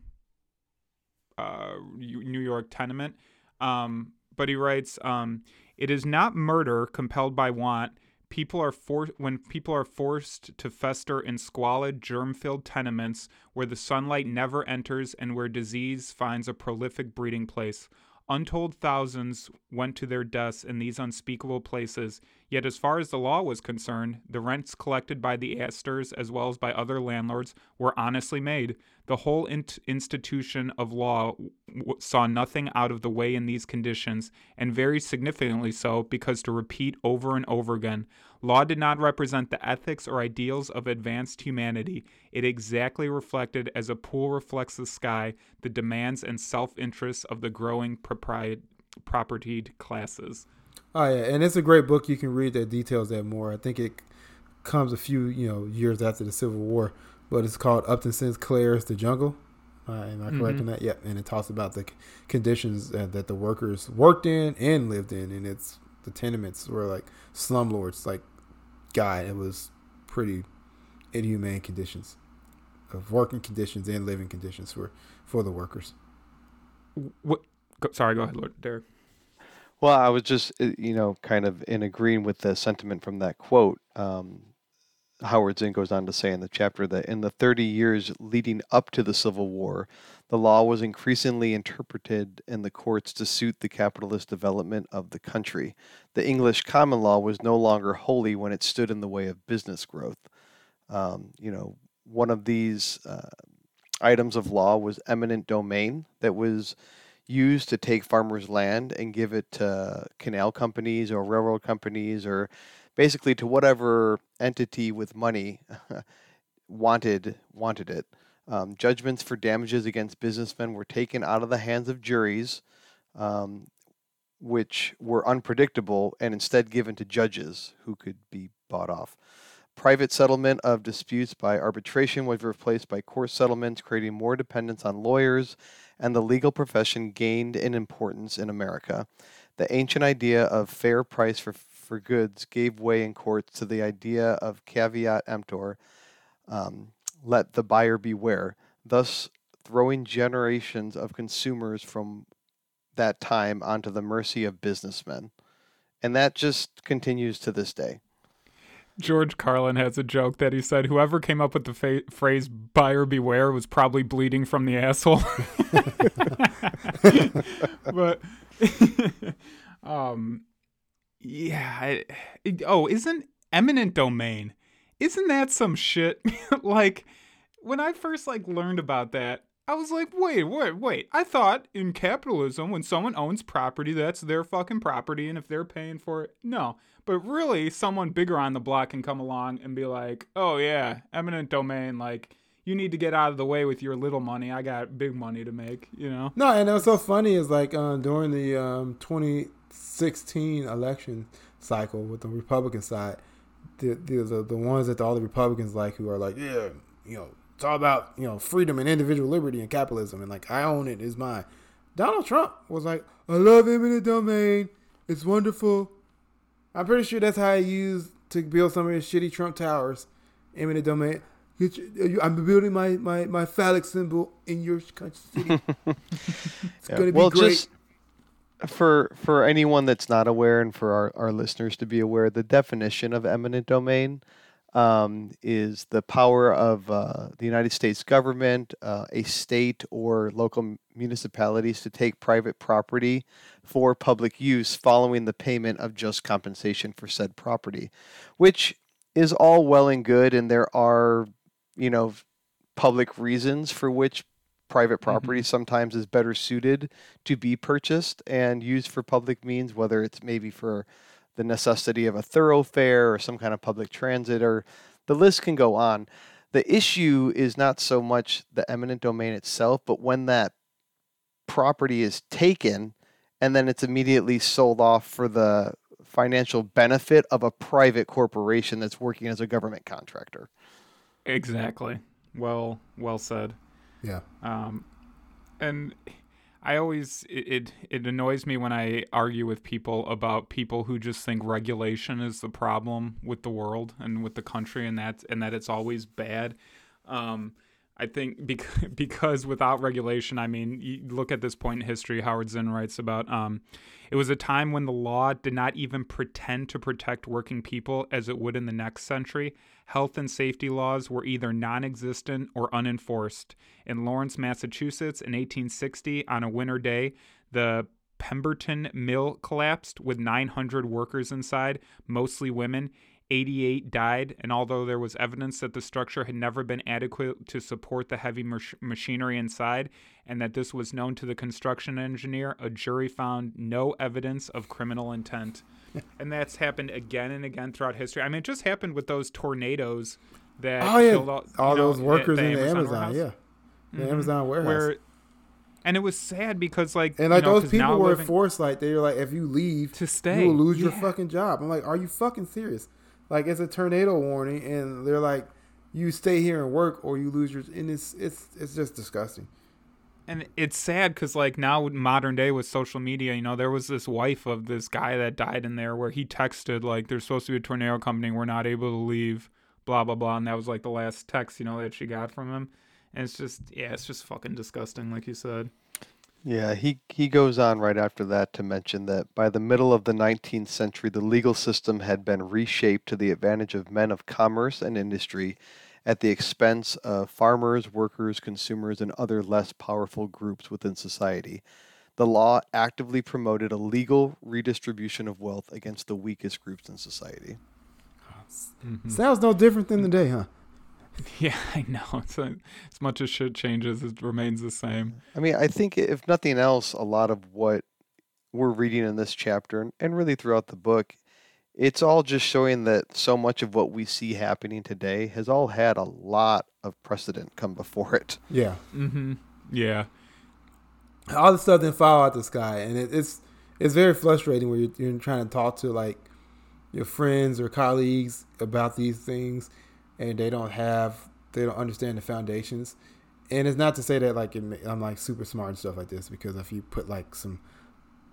uh, New York tenement. Um, but he writes, um, "It is not murder compelled by want. People are for- when people are forced to fester in squalid, germ-filled tenements where the sunlight never enters and where disease finds a prolific breeding place." Untold thousands went to their deaths in these unspeakable places, yet, as far as the law was concerned, the rents collected by the Astors as well as by other landlords were honestly made. The whole in- institution of law w- saw nothing out of the way in these conditions, and very significantly so, because to repeat over and over again, law did not represent the ethics or ideals of advanced humanity. It exactly reflected, as a pool reflects the sky, the demands and self interests of the growing propriet- propertied classes. Oh yeah, and it's a great book. You can read that details that more. I think it comes a few you know years after the Civil War, but it's called Upton Sinclair's The Jungle. Uh, am I correct in that? Yep. And it talks about the conditions that the workers worked in and lived in, and it's the tenements were like slumlords. Like, God, it was pretty inhumane conditions of working conditions and living conditions for for the workers. What? Go, sorry, go ahead, Lord Derek. Well, I was just, uh, you know, kind of in agreeing with the sentiment from that quote. Um, Howard Zinn goes on to say in the chapter that in the 30 years leading up to the Civil War, the law was increasingly interpreted in the courts to suit the capitalist development of the country. The English common law was no longer holy when it stood in the way of business growth. Um, you know, one of these uh, items of law was eminent domain that was used to take farmers' land and give it to canal companies or railroad companies or basically to whatever entity with money wanted wanted it. Um, judgments for damages against businessmen were taken out of the hands of juries, um, which were unpredictable, and instead given to judges who could be bought off. Private settlement of disputes by arbitration was replaced by court settlements, creating more dependence on lawyers, and the legal profession gained in importance in America. The ancient idea of fair price for, for goods gave way in courts to the idea of caveat emptor, um, let the buyer beware, thus throwing generations of consumers from that time onto the mercy of businessmen. And that just continues to this day. George Carlin has a joke that he said whoever came up with the fa- phrase buyer beware was probably bleeding from the asshole. but um yeah, I, it- oh, isn't eminent domain isn't that some shit? like when I first like learned about that, I was like, wait, wait, wait. I thought in capitalism, when someone owns property, that's their fucking property, and if they're paying for it, no. But really, someone bigger on the block can come along and be like, oh yeah, eminent domain, like you need to get out of the way with your little money. I got big money to make, you know? No, and what's so funny is like uh, during the um, 2016 election cycle with the Republican side, the the, the the ones that all the Republicans like who are like, yeah, you know, it's all about you know freedom and individual liberty and capitalism, and like I own it's mine. Donald Trump was like, I love eminent domain, it's wonderful. I'm pretty sure that's how he used to build some of his shitty Trump towers, eminent domain. Get your- uh, I'm building my, my, my phallic symbol in your country city. It's Yeah, gonna be well, great. just for for anyone that's not aware, and for our, our listeners to be aware, the definition of eminent domain um, is the power of uh, the United States government, uh, a state, or local municipalities to take private property for public use following the payment of just compensation for said property, which is all well and good, and there are, you know, public reasons for which private mm-hmm. property sometimes is better suited to be purchased and used for public means, whether it's maybe for the necessity of a thoroughfare or some kind of public transit, or the list can go on. The issue is not so much the eminent domain itself, but when that property is taken and then it's immediately sold off for the financial benefit of a private corporation that's working as a government contractor. Exactly. Well, well said. Yeah. Um, and I always it, it annoys me when I argue with people about people who just think regulation is the problem with the world and with the country, and that and that it's always bad. Um, I think because, because without regulation, I mean, look at this point in history. Howard Zinn writes about um, it was a time when the law did not even pretend to protect working people as it would in the next century. Health and safety laws were either non existent or unenforced. In Lawrence, Massachusetts, in 1860, on a winter day, the Pemberton Mill collapsed with 900 workers inside, mostly women. 88 died, and although there was evidence that the structure had never been adequate to support the heavy mach- machinery inside, and that this was known to the construction engineer, a jury found no evidence of criminal intent. and that's happened again and again throughout history. I mean, it just happened with those tornadoes that Oh yeah, killed all, all know, those workers at in the Amazon. warehouse. Yeah, the Mhm. Amazon warehouse. Where, and it was sad because like and like you know, those people were living- forced, like they were like, if you leave, to stay, you will lose your fucking job. I'm like, are you fucking serious? Like it's a tornado warning, and they're like, you stay here and work, or you lose your. And it's it's it's just disgusting. And it's sad because, like, now modern day with social media, you know, there was this wife of this guy that died in there where he texted, like, there's supposed to be a tornado coming. We're not able to leave, blah, blah, blah. And that was, like, the last text, you know, that she got from him. And it's just, yeah, it's just fucking disgusting, like you said. Yeah, he, he goes on right after that to mention that by the middle of the 19th century, the legal system had been reshaped to the advantage of men of commerce and industry at the expense of farmers, workers, consumers, and other less powerful groups within society. The law actively promoted a legal redistribution of wealth against the weakest groups in society. Mhm. Sounds no different than today, huh? Yeah, I know. It's like, as much as shit changes, it remains the same. I mean, I think if nothing else, a lot of what we're reading in this chapter and- and really throughout the book, it's all just showing that so much of what we see happening today has all had a lot of precedent come before it. Yeah. Mm-hmm. Yeah. all the stuff didn't fall out the sky, and it, it's it's very frustrating when you're, you're trying to talk to like your friends or colleagues about these things, and they don't have they don't understand the foundations. And it's not to say that like it, I'm like super smart and stuff like this because if you put like some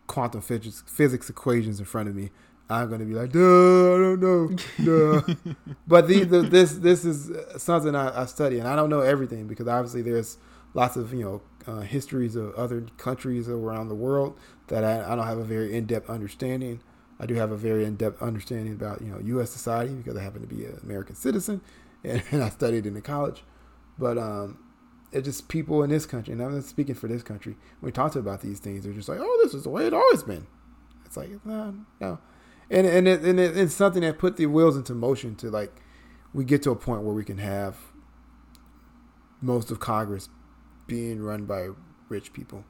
quantum physics physics equations in front of me, I'm gonna be like, duh, I don't know, duh. but the, the, this this is something I, I study, and I don't know everything because obviously there's lots of you know uh, histories of other countries around the world that I, I don't have a very in-depth understanding. I do have a very in-depth understanding about you know U.S. society because I happen to be an American citizen, and, and I studied in the college. But um, it's just people in this country, and I'm not speaking for this country. When we talk to about these things, they're just like, "Oh, this is the way it always been." It's like, no, no, and and it, and it, it's something that put the wheels into motion to like we get to a point where we can have most of Congress being run by rich people.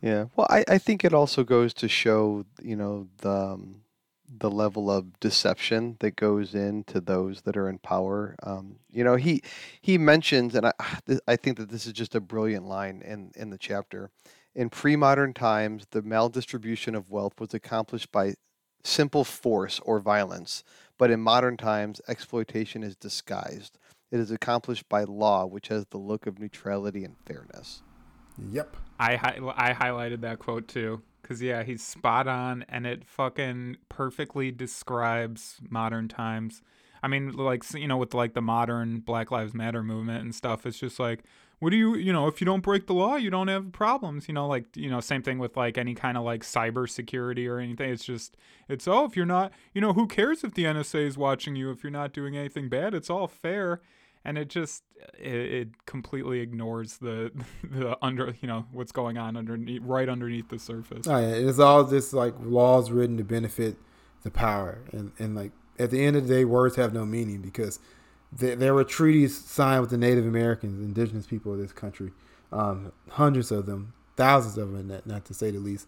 Yeah. Well, I, I think it also goes to show, you know, the um, the level of deception that goes into those that are in power. Um, you know, he he mentions, and I I think that this is just a brilliant line in in the chapter. In pre-modern times, the maldistribution of wealth was accomplished by simple force or violence, but in modern times, exploitation is disguised. It is accomplished by law, which has the look of neutrality and fairness. Yep. I hi- I highlighted that quote too cuz yeah, he's spot on and it fucking perfectly describes modern times. I mean, like you know with like the modern Black Lives Matter movement and stuff, it's just like what do you, you know, if you don't break the law, you don't have problems, you know, like, you know, same thing with like any kind of like cyber security or anything. It's just it's oh, if you're not, you know, who cares if the NSA is watching you if you're not doing anything bad? It's all fair and it just it, it completely ignores the the under you know what's going on underneath right underneath the surface Oh, yeah. It's all just like laws written to benefit the power, and and like at the end of the day, words have no meaning because there, were treaties signed with the Native Americans, indigenous people of this country, um, hundreds of them, thousands of them, not, not to say the least,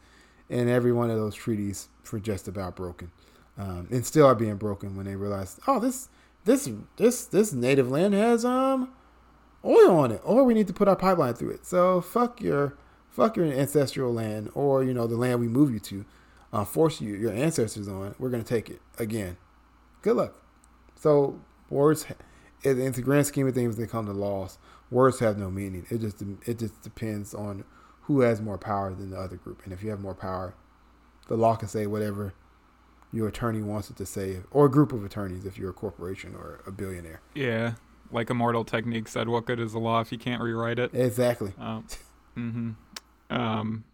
and every one of those treaties were just about broken, um, and still are being broken when they realize, oh, this this this this native land has um oil on it, or we need to put our pipeline through it. So fuck your fuck your ancestral land, or you know the land we move you to, uh, force you your ancestors on. We're gonna take it again. Good luck. So words, in the grand scheme of things, they come to laws, words have no meaning. It just it just depends on who has more power than the other group, and if you have more power, the law can say whatever your attorney wants it to say, or a group of attorneys if you're a corporation or a billionaire. yeah like Immortal Technique said what good is the law if you can't rewrite it Exactly. um, hmm um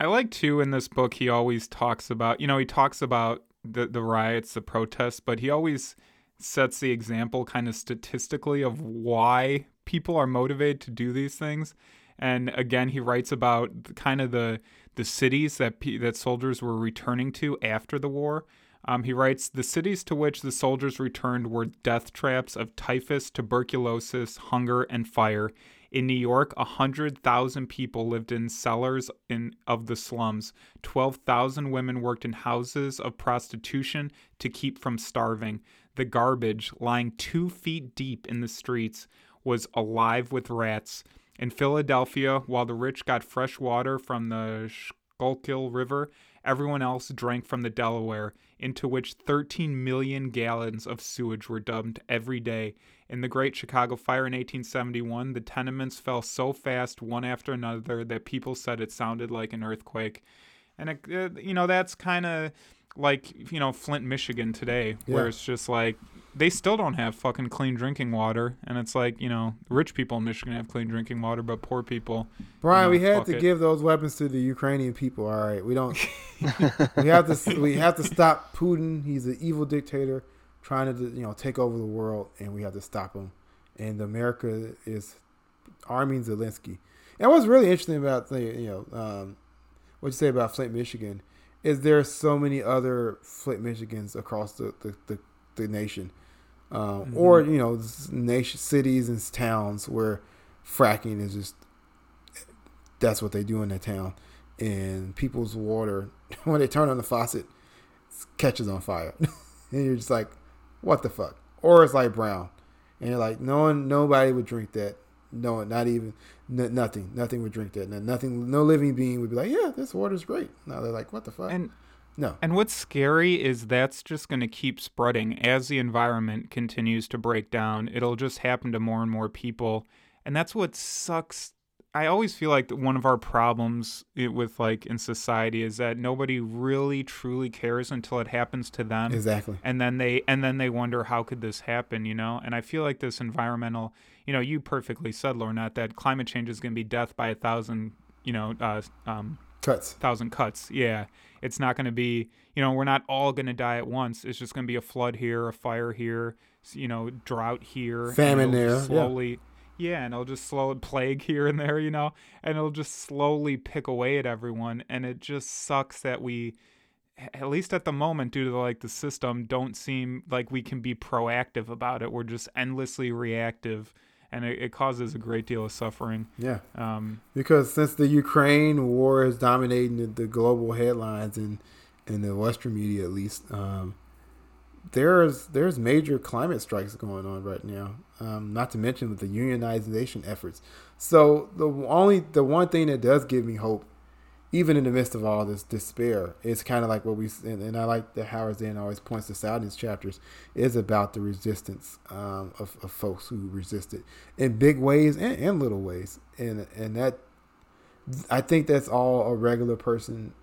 i like too in this book he always talks about you know he talks about the the riots the protests but he always sets the example kind of statistically of why people are motivated to do these things and again he writes about kind of the the cities that that soldiers were returning to after the war Um, he writes The cities to which the soldiers returned were death traps of typhus, tuberculosis, hunger, and fire. In New York, 100,000 people lived in cellars in, of the slums. 12,000 women worked in houses of prostitution to keep from starving. The garbage, lying two feet deep in the streets, was alive with rats. In Philadelphia, while the rich got fresh water from the Schuylkill River, everyone else drank from the Delaware, into which 13 million gallons of sewage were dumped every day. In the Great Chicago Fire in 1871, the tenements fell so fast one after another that people said it sounded like an earthquake. And, it, uh, you know, that's kind of like, you know, Flint, Michigan today, Yeah. where it's just like they still don't have fucking clean drinking water. And it's like, you know, rich people in Michigan have clean drinking water, but poor people. Brian, know, we had to it. give those weapons to the Ukrainian people. All right, we don't. we have to. We have to stop Putin. He's an evil dictator trying to, you know, take over the world, and we have to stop him. And America is arming Zelensky. And what's really interesting about the, you know, um, what you say about Flint, Michigan, is there are so many other Flint, Michigans across the the, the, the nation, um, or you know, nation cities and towns where fracking is just that's what they do in the town. And people's water, when they turn on the faucet, catches on fire. and you're just like, what the fuck? Or it's like brown. And you're like, no one, nobody would drink that. No not even, n- nothing, nothing would drink that. Nothing, no living being would be like, yeah, this water's great. No, they're like, what the fuck? And no. And what's scary is that's just going to keep spreading as the environment continues to break down. It'll just happen to more and more people. And that's what sucks. I always feel like one of our problems with like in society is that nobody really truly cares until it happens to them Exactly. and then they and then they wonder how could this happen you know and i feel like this environmental you know you perfectly said Lornett that climate change is going to be death by a thousand you know uh, um, Cuts. thousand cuts. Yeah. It's not going to be, you know, we're not all going to die at once. It's just going to be a flood here, a fire here, you know, drought here. Famine there, slowly. yeah. Yeah. and it'll just slow plague here and there, you know, and it'll just slowly pick away at everyone. And it just sucks that we, at least at the moment, due to like the system, don't seem like we can be proactive about it. We're just endlessly reactive. And it, it causes a great deal of suffering. Yeah. Um, Because since the Ukraine war is dominating the, the global headlines and in the Western media at least, um, there's there's major climate strikes going on right now. Um, not to mention with the unionization efforts. So the only the one thing that does give me hope, even in the midst of all this despair, is kind of like what we and, and I like that Howard Zinn always points this out in his chapters, is about the resistance um, of, of folks who resisted in big ways and, and little ways, and and that I think that's all a regular person,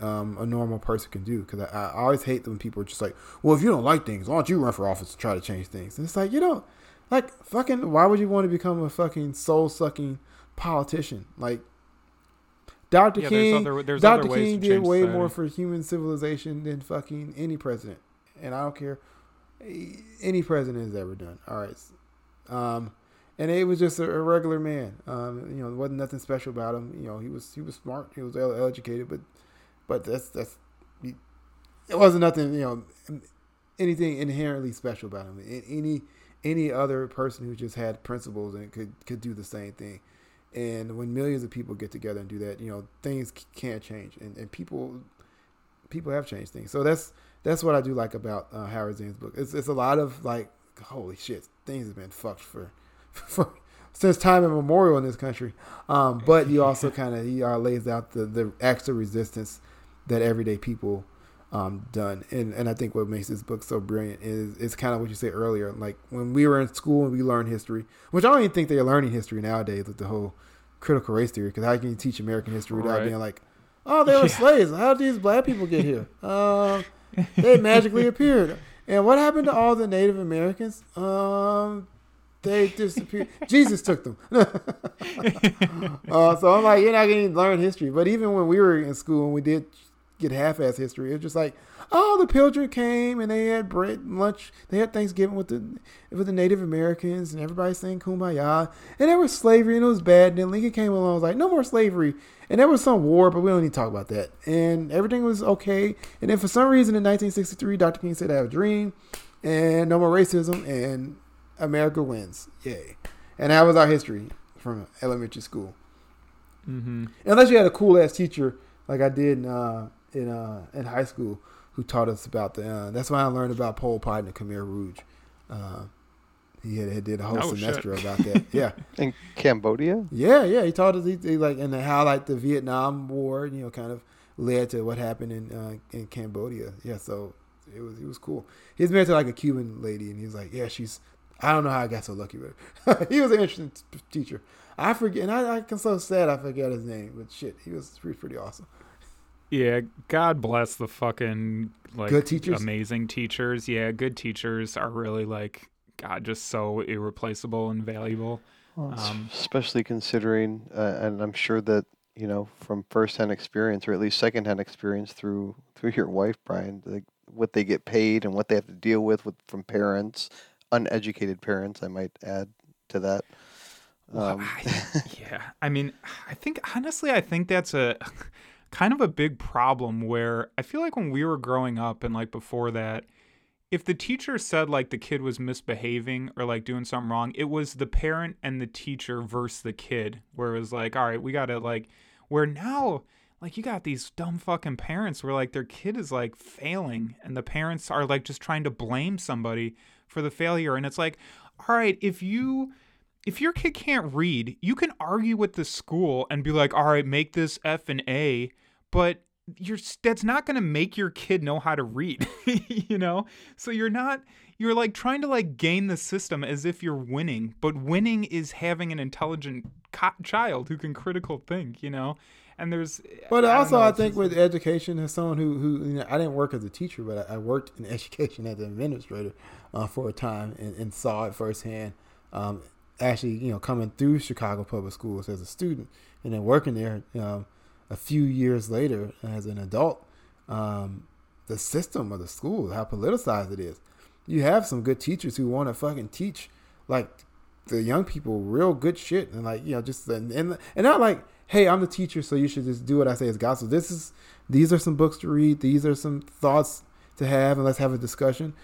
um, a normal person can do. Because I, I always hate when people are just like, well, if you don't like things, why don't you run for office and try to change things? And it's like, you know, like fucking, why would you want to become a fucking soul sucking politician? Like, Dr. Yeah, there's King, other- there's Dr. King did way society. more for human civilization than fucking any president, and I don't care any president has ever done. All right, um, and he was just a, a regular man. Um, you know, there wasn't nothing special about him. You know, he was he was smart. He was educated, but but that's that's it wasn't nothing. You know, anything inherently special about him. Any any other person who just had principles and could could do the same thing. And when millions of people get together and do that, you know, things c- can change, and, and people people have changed things. So that's that's what I do like about uh, Howard Zinn's book. It's it's a lot of like, holy shit, things have been fucked for, for since time immemorial in this country. Um, but you also kind of he uh, lays out the the extra resistance that everyday people um, done, and and I think what makes this book so brilliant is is kind of what you said earlier. Like when we were in school and we learned history, which I don't even think they're learning history nowadays with the whole critical race theory. Because how can you teach American history without Right. being like, oh, they were Yeah. slaves. How did these black people get here? Um, they magically appeared. And what happened to all the Native Americans? Um, they disappeared. Jesus took them. uh, so I'm like, you're not going to learn history. But even when we were in school and we did get half-ass history. It's just like, oh, the Pilgrim came and they had bread and lunch. They had Thanksgiving with the with the Native Americans and everybody saying "Kumbaya." And there was slavery and it was bad. And then Lincoln came along, and was like, no more slavery. And there was some war, but we don't need to talk about that. And everything was okay. And then for some reason in 1963, Dr. King said, "I have a dream," and no more racism, and America wins. Yay! And that was our history from elementary school. Mm-hmm. Unless you had a cool ass teacher like I did in uh, in uh, in high school who taught us about the. Uh, that's why I learned about Pol Pot and the Khmer Rouge. Uh, he had, had did a whole Oh, semester shit. about that. Yeah, In Cambodia? yeah, yeah. He taught us he, he like and how like the Vietnam War, you know, kind of led to what happened in uh, in Cambodia. Yeah, so it was it was cool. He's married to like a Cuban lady, and he was like, yeah, she's. I don't know how I got so lucky with her. he was an interesting t- teacher. I forget, and I, I'm so sad I forget his name, but shit, he was pretty, pretty awesome. Yeah, God bless the fucking like Good teachers? amazing teachers. Yeah, good teachers are really like God, just so irreplaceable and valuable. Well, Um, especially considering, uh, and I'm sure that you know from firsthand experience, or at least secondhand experience through through your wife, Brian, like what they get paid and what they have to deal with with from parents, uneducated parents. I might add to that. Well, Um, I- yeah, I mean, I think honestly, I think that's a kind of a big problem where I feel like when we were growing up and like before that, if the teacher said like the kid was misbehaving or like doing something wrong, it was the parent and the teacher versus the kid, where it was like, all right, we gotta like, where now. Like you got these dumb fucking parents where like their kid is like failing and the parents are like just trying to blame somebody for the failure and it's like all right if you if your kid can't read, you can argue with the school and be like, "All right, make this F and A," but you're that's not going to make your kid know how to read, you know? So you're not you're like trying to like gain the system as if you're winning, but winning is having an intelligent co- child who can critical think, you know? And there's But I also, know, I think just- with education, as someone who, who you know, I didn't work as a teacher, but I, I worked in education as an administrator uh, for a time and, and saw it firsthand. Um, actually, you know, coming through Chicago public schools as a student and then working there um, a few years later as an adult, um, the system of the school, how politicized it is. You have some good teachers who want to fucking teach like the young people real good shit and like you know just and and, and not like hey i'm the teacher so you should just do what i say as gospel. This is these are some books to read. These are some thoughts to have and let's have a discussion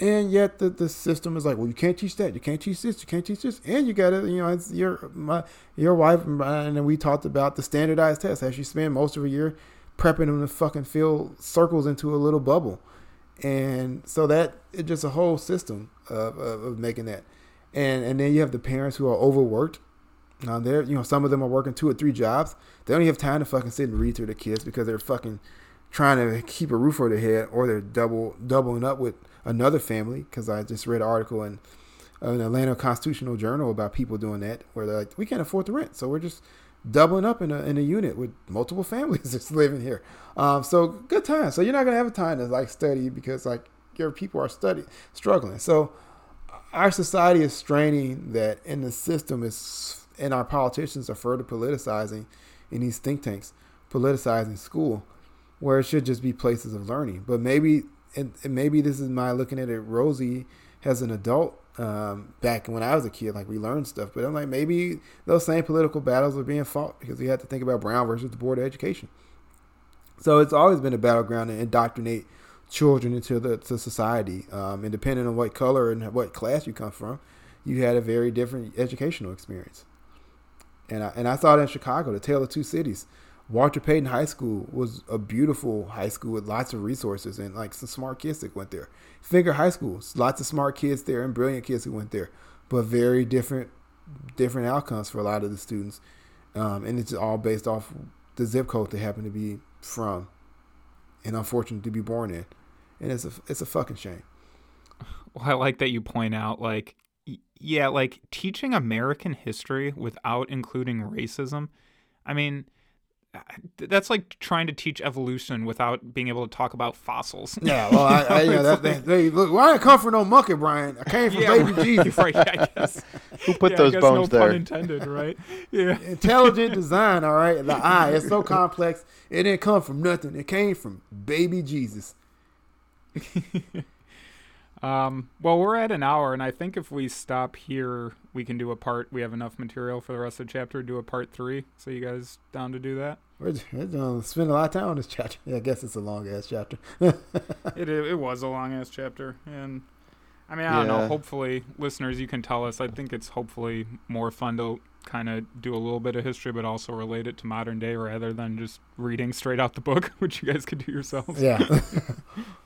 and yet the, the system is like well you can't teach that you can't teach this you can't teach this and you gotta you know it's your my your wife and we talked about the standardized test as she spent most of a year prepping them to fucking fill circles into a little bubble and so that it's just a whole system of, of, of making that and and then you have the parents who are overworked. Now they're you know some of them are working two or three jobs. They don't even have time to fucking sit and read to their kids because they're fucking trying to keep a roof over their head, or they're double doubling up with another family. Because I just read an article in an Atlanta Constitutional Journal about people doing that, where they're like, we can't afford the rent, so we're just doubling up in a in a unit with multiple families just living here. Um, so good time. So you're not gonna have a time to like study because like your people are study struggling. So our society is straining that and the system is and our politicians are further politicizing in these think tanks politicizing school where it should just be places of learning but maybe and, and maybe this is my looking at it rosy as an adult um, back when i was a kid like we learned stuff but i'm like maybe those same political battles are being fought because we had to think about brown versus the board of education so it's always been a battleground to indoctrinate children into the to society. Um, and depending on what color and what class you come from, you had a very different educational experience. And I, and I saw it in Chicago, the Tale of Two Cities. Walter Payton High School was a beautiful high school with lots of resources and like some smart kids that went there. Fenger High School, lots of smart kids there and brilliant kids who went there, but very different different outcomes for a lot of the students. Um, and it's all based off the zip code they happen to be from and unfortunate to be born in. And it's a it's a fucking shame. Well, I like that you point out, like, yeah, like teaching American history without including racism. I mean, that's like trying to teach evolution without being able to talk about fossils. Yeah, well, I, I you know, It's that, like- that, they, look, well, I didn't come from no monkey, Brian. I came from Yeah, baby right, Jesus. right, I guess. Who put Yeah, I those guess bones no there? pun intended, right? Yeah. Intelligent design, all right. The eye, it's so complex. It didn't come from nothing. It came from baby Jesus. Um, well, we're at an hour, and I think if we stop here, we can do a part. We have enough material for the rest of the chapter. Do a part three. So you guys down to do that? We're, we're gonna spend a lot of time on this chapter. Yeah, I guess it's a long ass chapter. it it was a long ass chapter, and I mean I don't know. Hopefully, listeners, you can tell us. I think it's hopefully more fun to kind of do a little bit of history, but also relate it to modern day rather than just reading straight out the book, which you guys could do yourselves. yeah.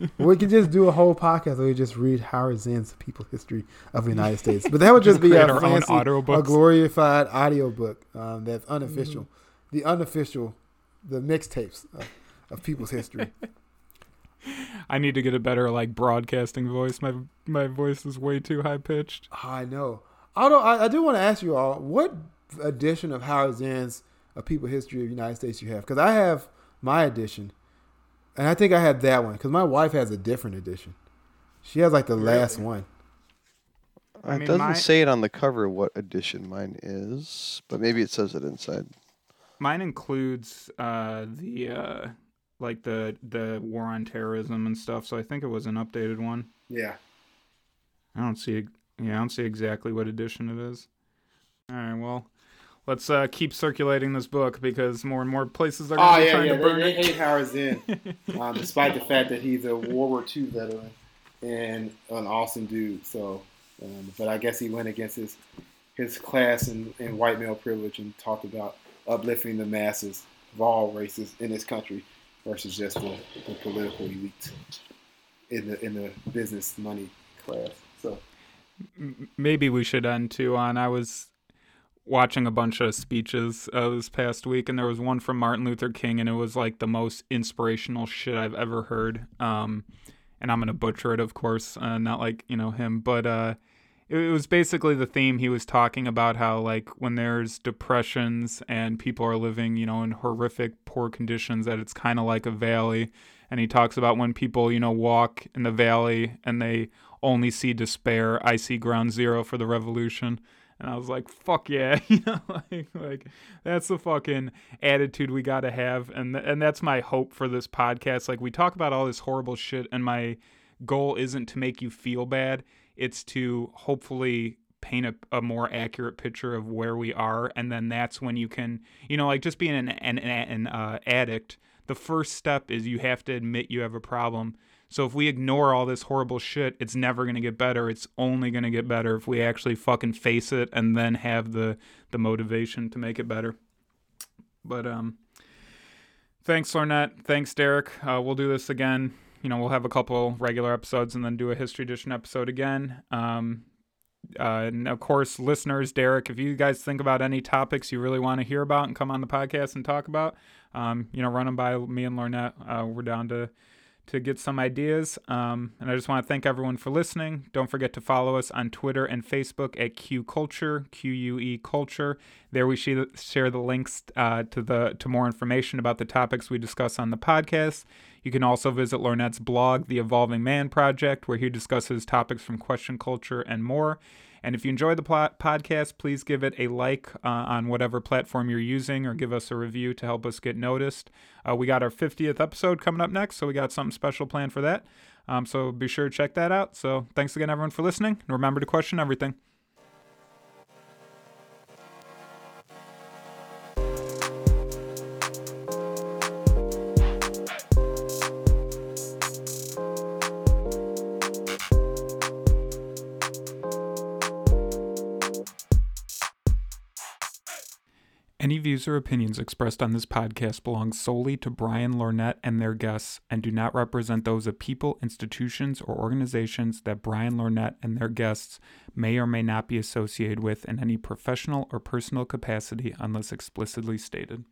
we could just do a whole podcast where we just read Howard Zinn's People History of the United States. But that would just be Create a our own fancy, a glorified audio book um, that's unofficial. The unofficial, the mixtapes of, of people's history. I need to get a better like broadcasting voice. My my voice is way too high pitched. I know. Although I, I do want to ask you all, what edition of Howard Zinn's A People History of the United States you have? Because I have my edition, and I think I had that one because my wife has a different edition. She has like the last one. I it doesn't my- say it on the cover what edition mine is, but maybe it says it inside. Mine includes uh, the uh, like the the war on terrorism and stuff. So I think it was an updated one. Yeah. I don't see. Yeah, I don't see exactly what edition it is. All right, well, let's uh, keep circulating this book because more and more places are going Oh to be yeah, trying yeah. to burn they it. hate Howard Zinn, um, despite the fact that he's a World War II veteran and an awesome dude. So, um, but I guess he went against his his class and, and white male privilege and talked about uplifting the masses of all races in this country versus just the, the political elite in the in the business money class. So. Maybe we should end too on. I was watching a bunch of speeches uh, this past week, and there was one from Martin Luther King, and it was like the most inspirational shit I've ever heard. Um, and I'm gonna butcher it, of course, uh, not like you know him, but uh, it, it was basically the theme. He was talking about how like when there's depressions and people are living, you know, in horrific poor conditions, that it's kind of like a valley. And he talks about when people, you know, walk in the valley and they only see despair. I see ground zero for the revolution. And I was like, fuck yeah, you know, like, like that's the fucking attitude we got to have. And, th- and that's my hope for this podcast. Like, we talk about all this horrible shit, and my goal isn't to make you feel bad, it's to hopefully paint a, a more accurate picture of where we are. And then that's when you can, you know, like just being an, an, an uh, addict, the first step is you have to admit you have a problem. So if we ignore all this horrible shit, it's never going to get better. It's only going to get better if we actually fucking face it and then have the the motivation to make it better. But um thanks Lornett, thanks Derek. Uh, we'll do this again. You know, we'll have a couple regular episodes and then do a history edition episode again. Um uh, and of course, listeners, Derek, if you guys think about any topics you really want to hear about and come on the podcast and talk about, um, you know, run them by me and Lornett. Uh, we're down to to get some ideas. Um, and I just want to thank everyone for listening. Don't forget to follow us on Twitter and Facebook at Q Culture, Q U E Culture. There we share the links uh, to the to more information about the topics we discuss on the podcast. You can also visit Lornett's blog, The Evolving Man Project, where he discusses topics from question culture and more. And if you enjoy the podcast, please give it a like uh, on whatever platform you're using or give us a review to help us get noticed. Uh, we got our 50th episode coming up next, so we got something special planned for that. Um, so be sure to check that out. So thanks again, everyone, for listening. And remember to question everything. Views or opinions expressed on this podcast belong solely to Brian Lornett and their guests and do not represent those of people, institutions, or organizations that Brian Lornett and their guests may or may not be associated with in any professional or personal capacity unless explicitly stated.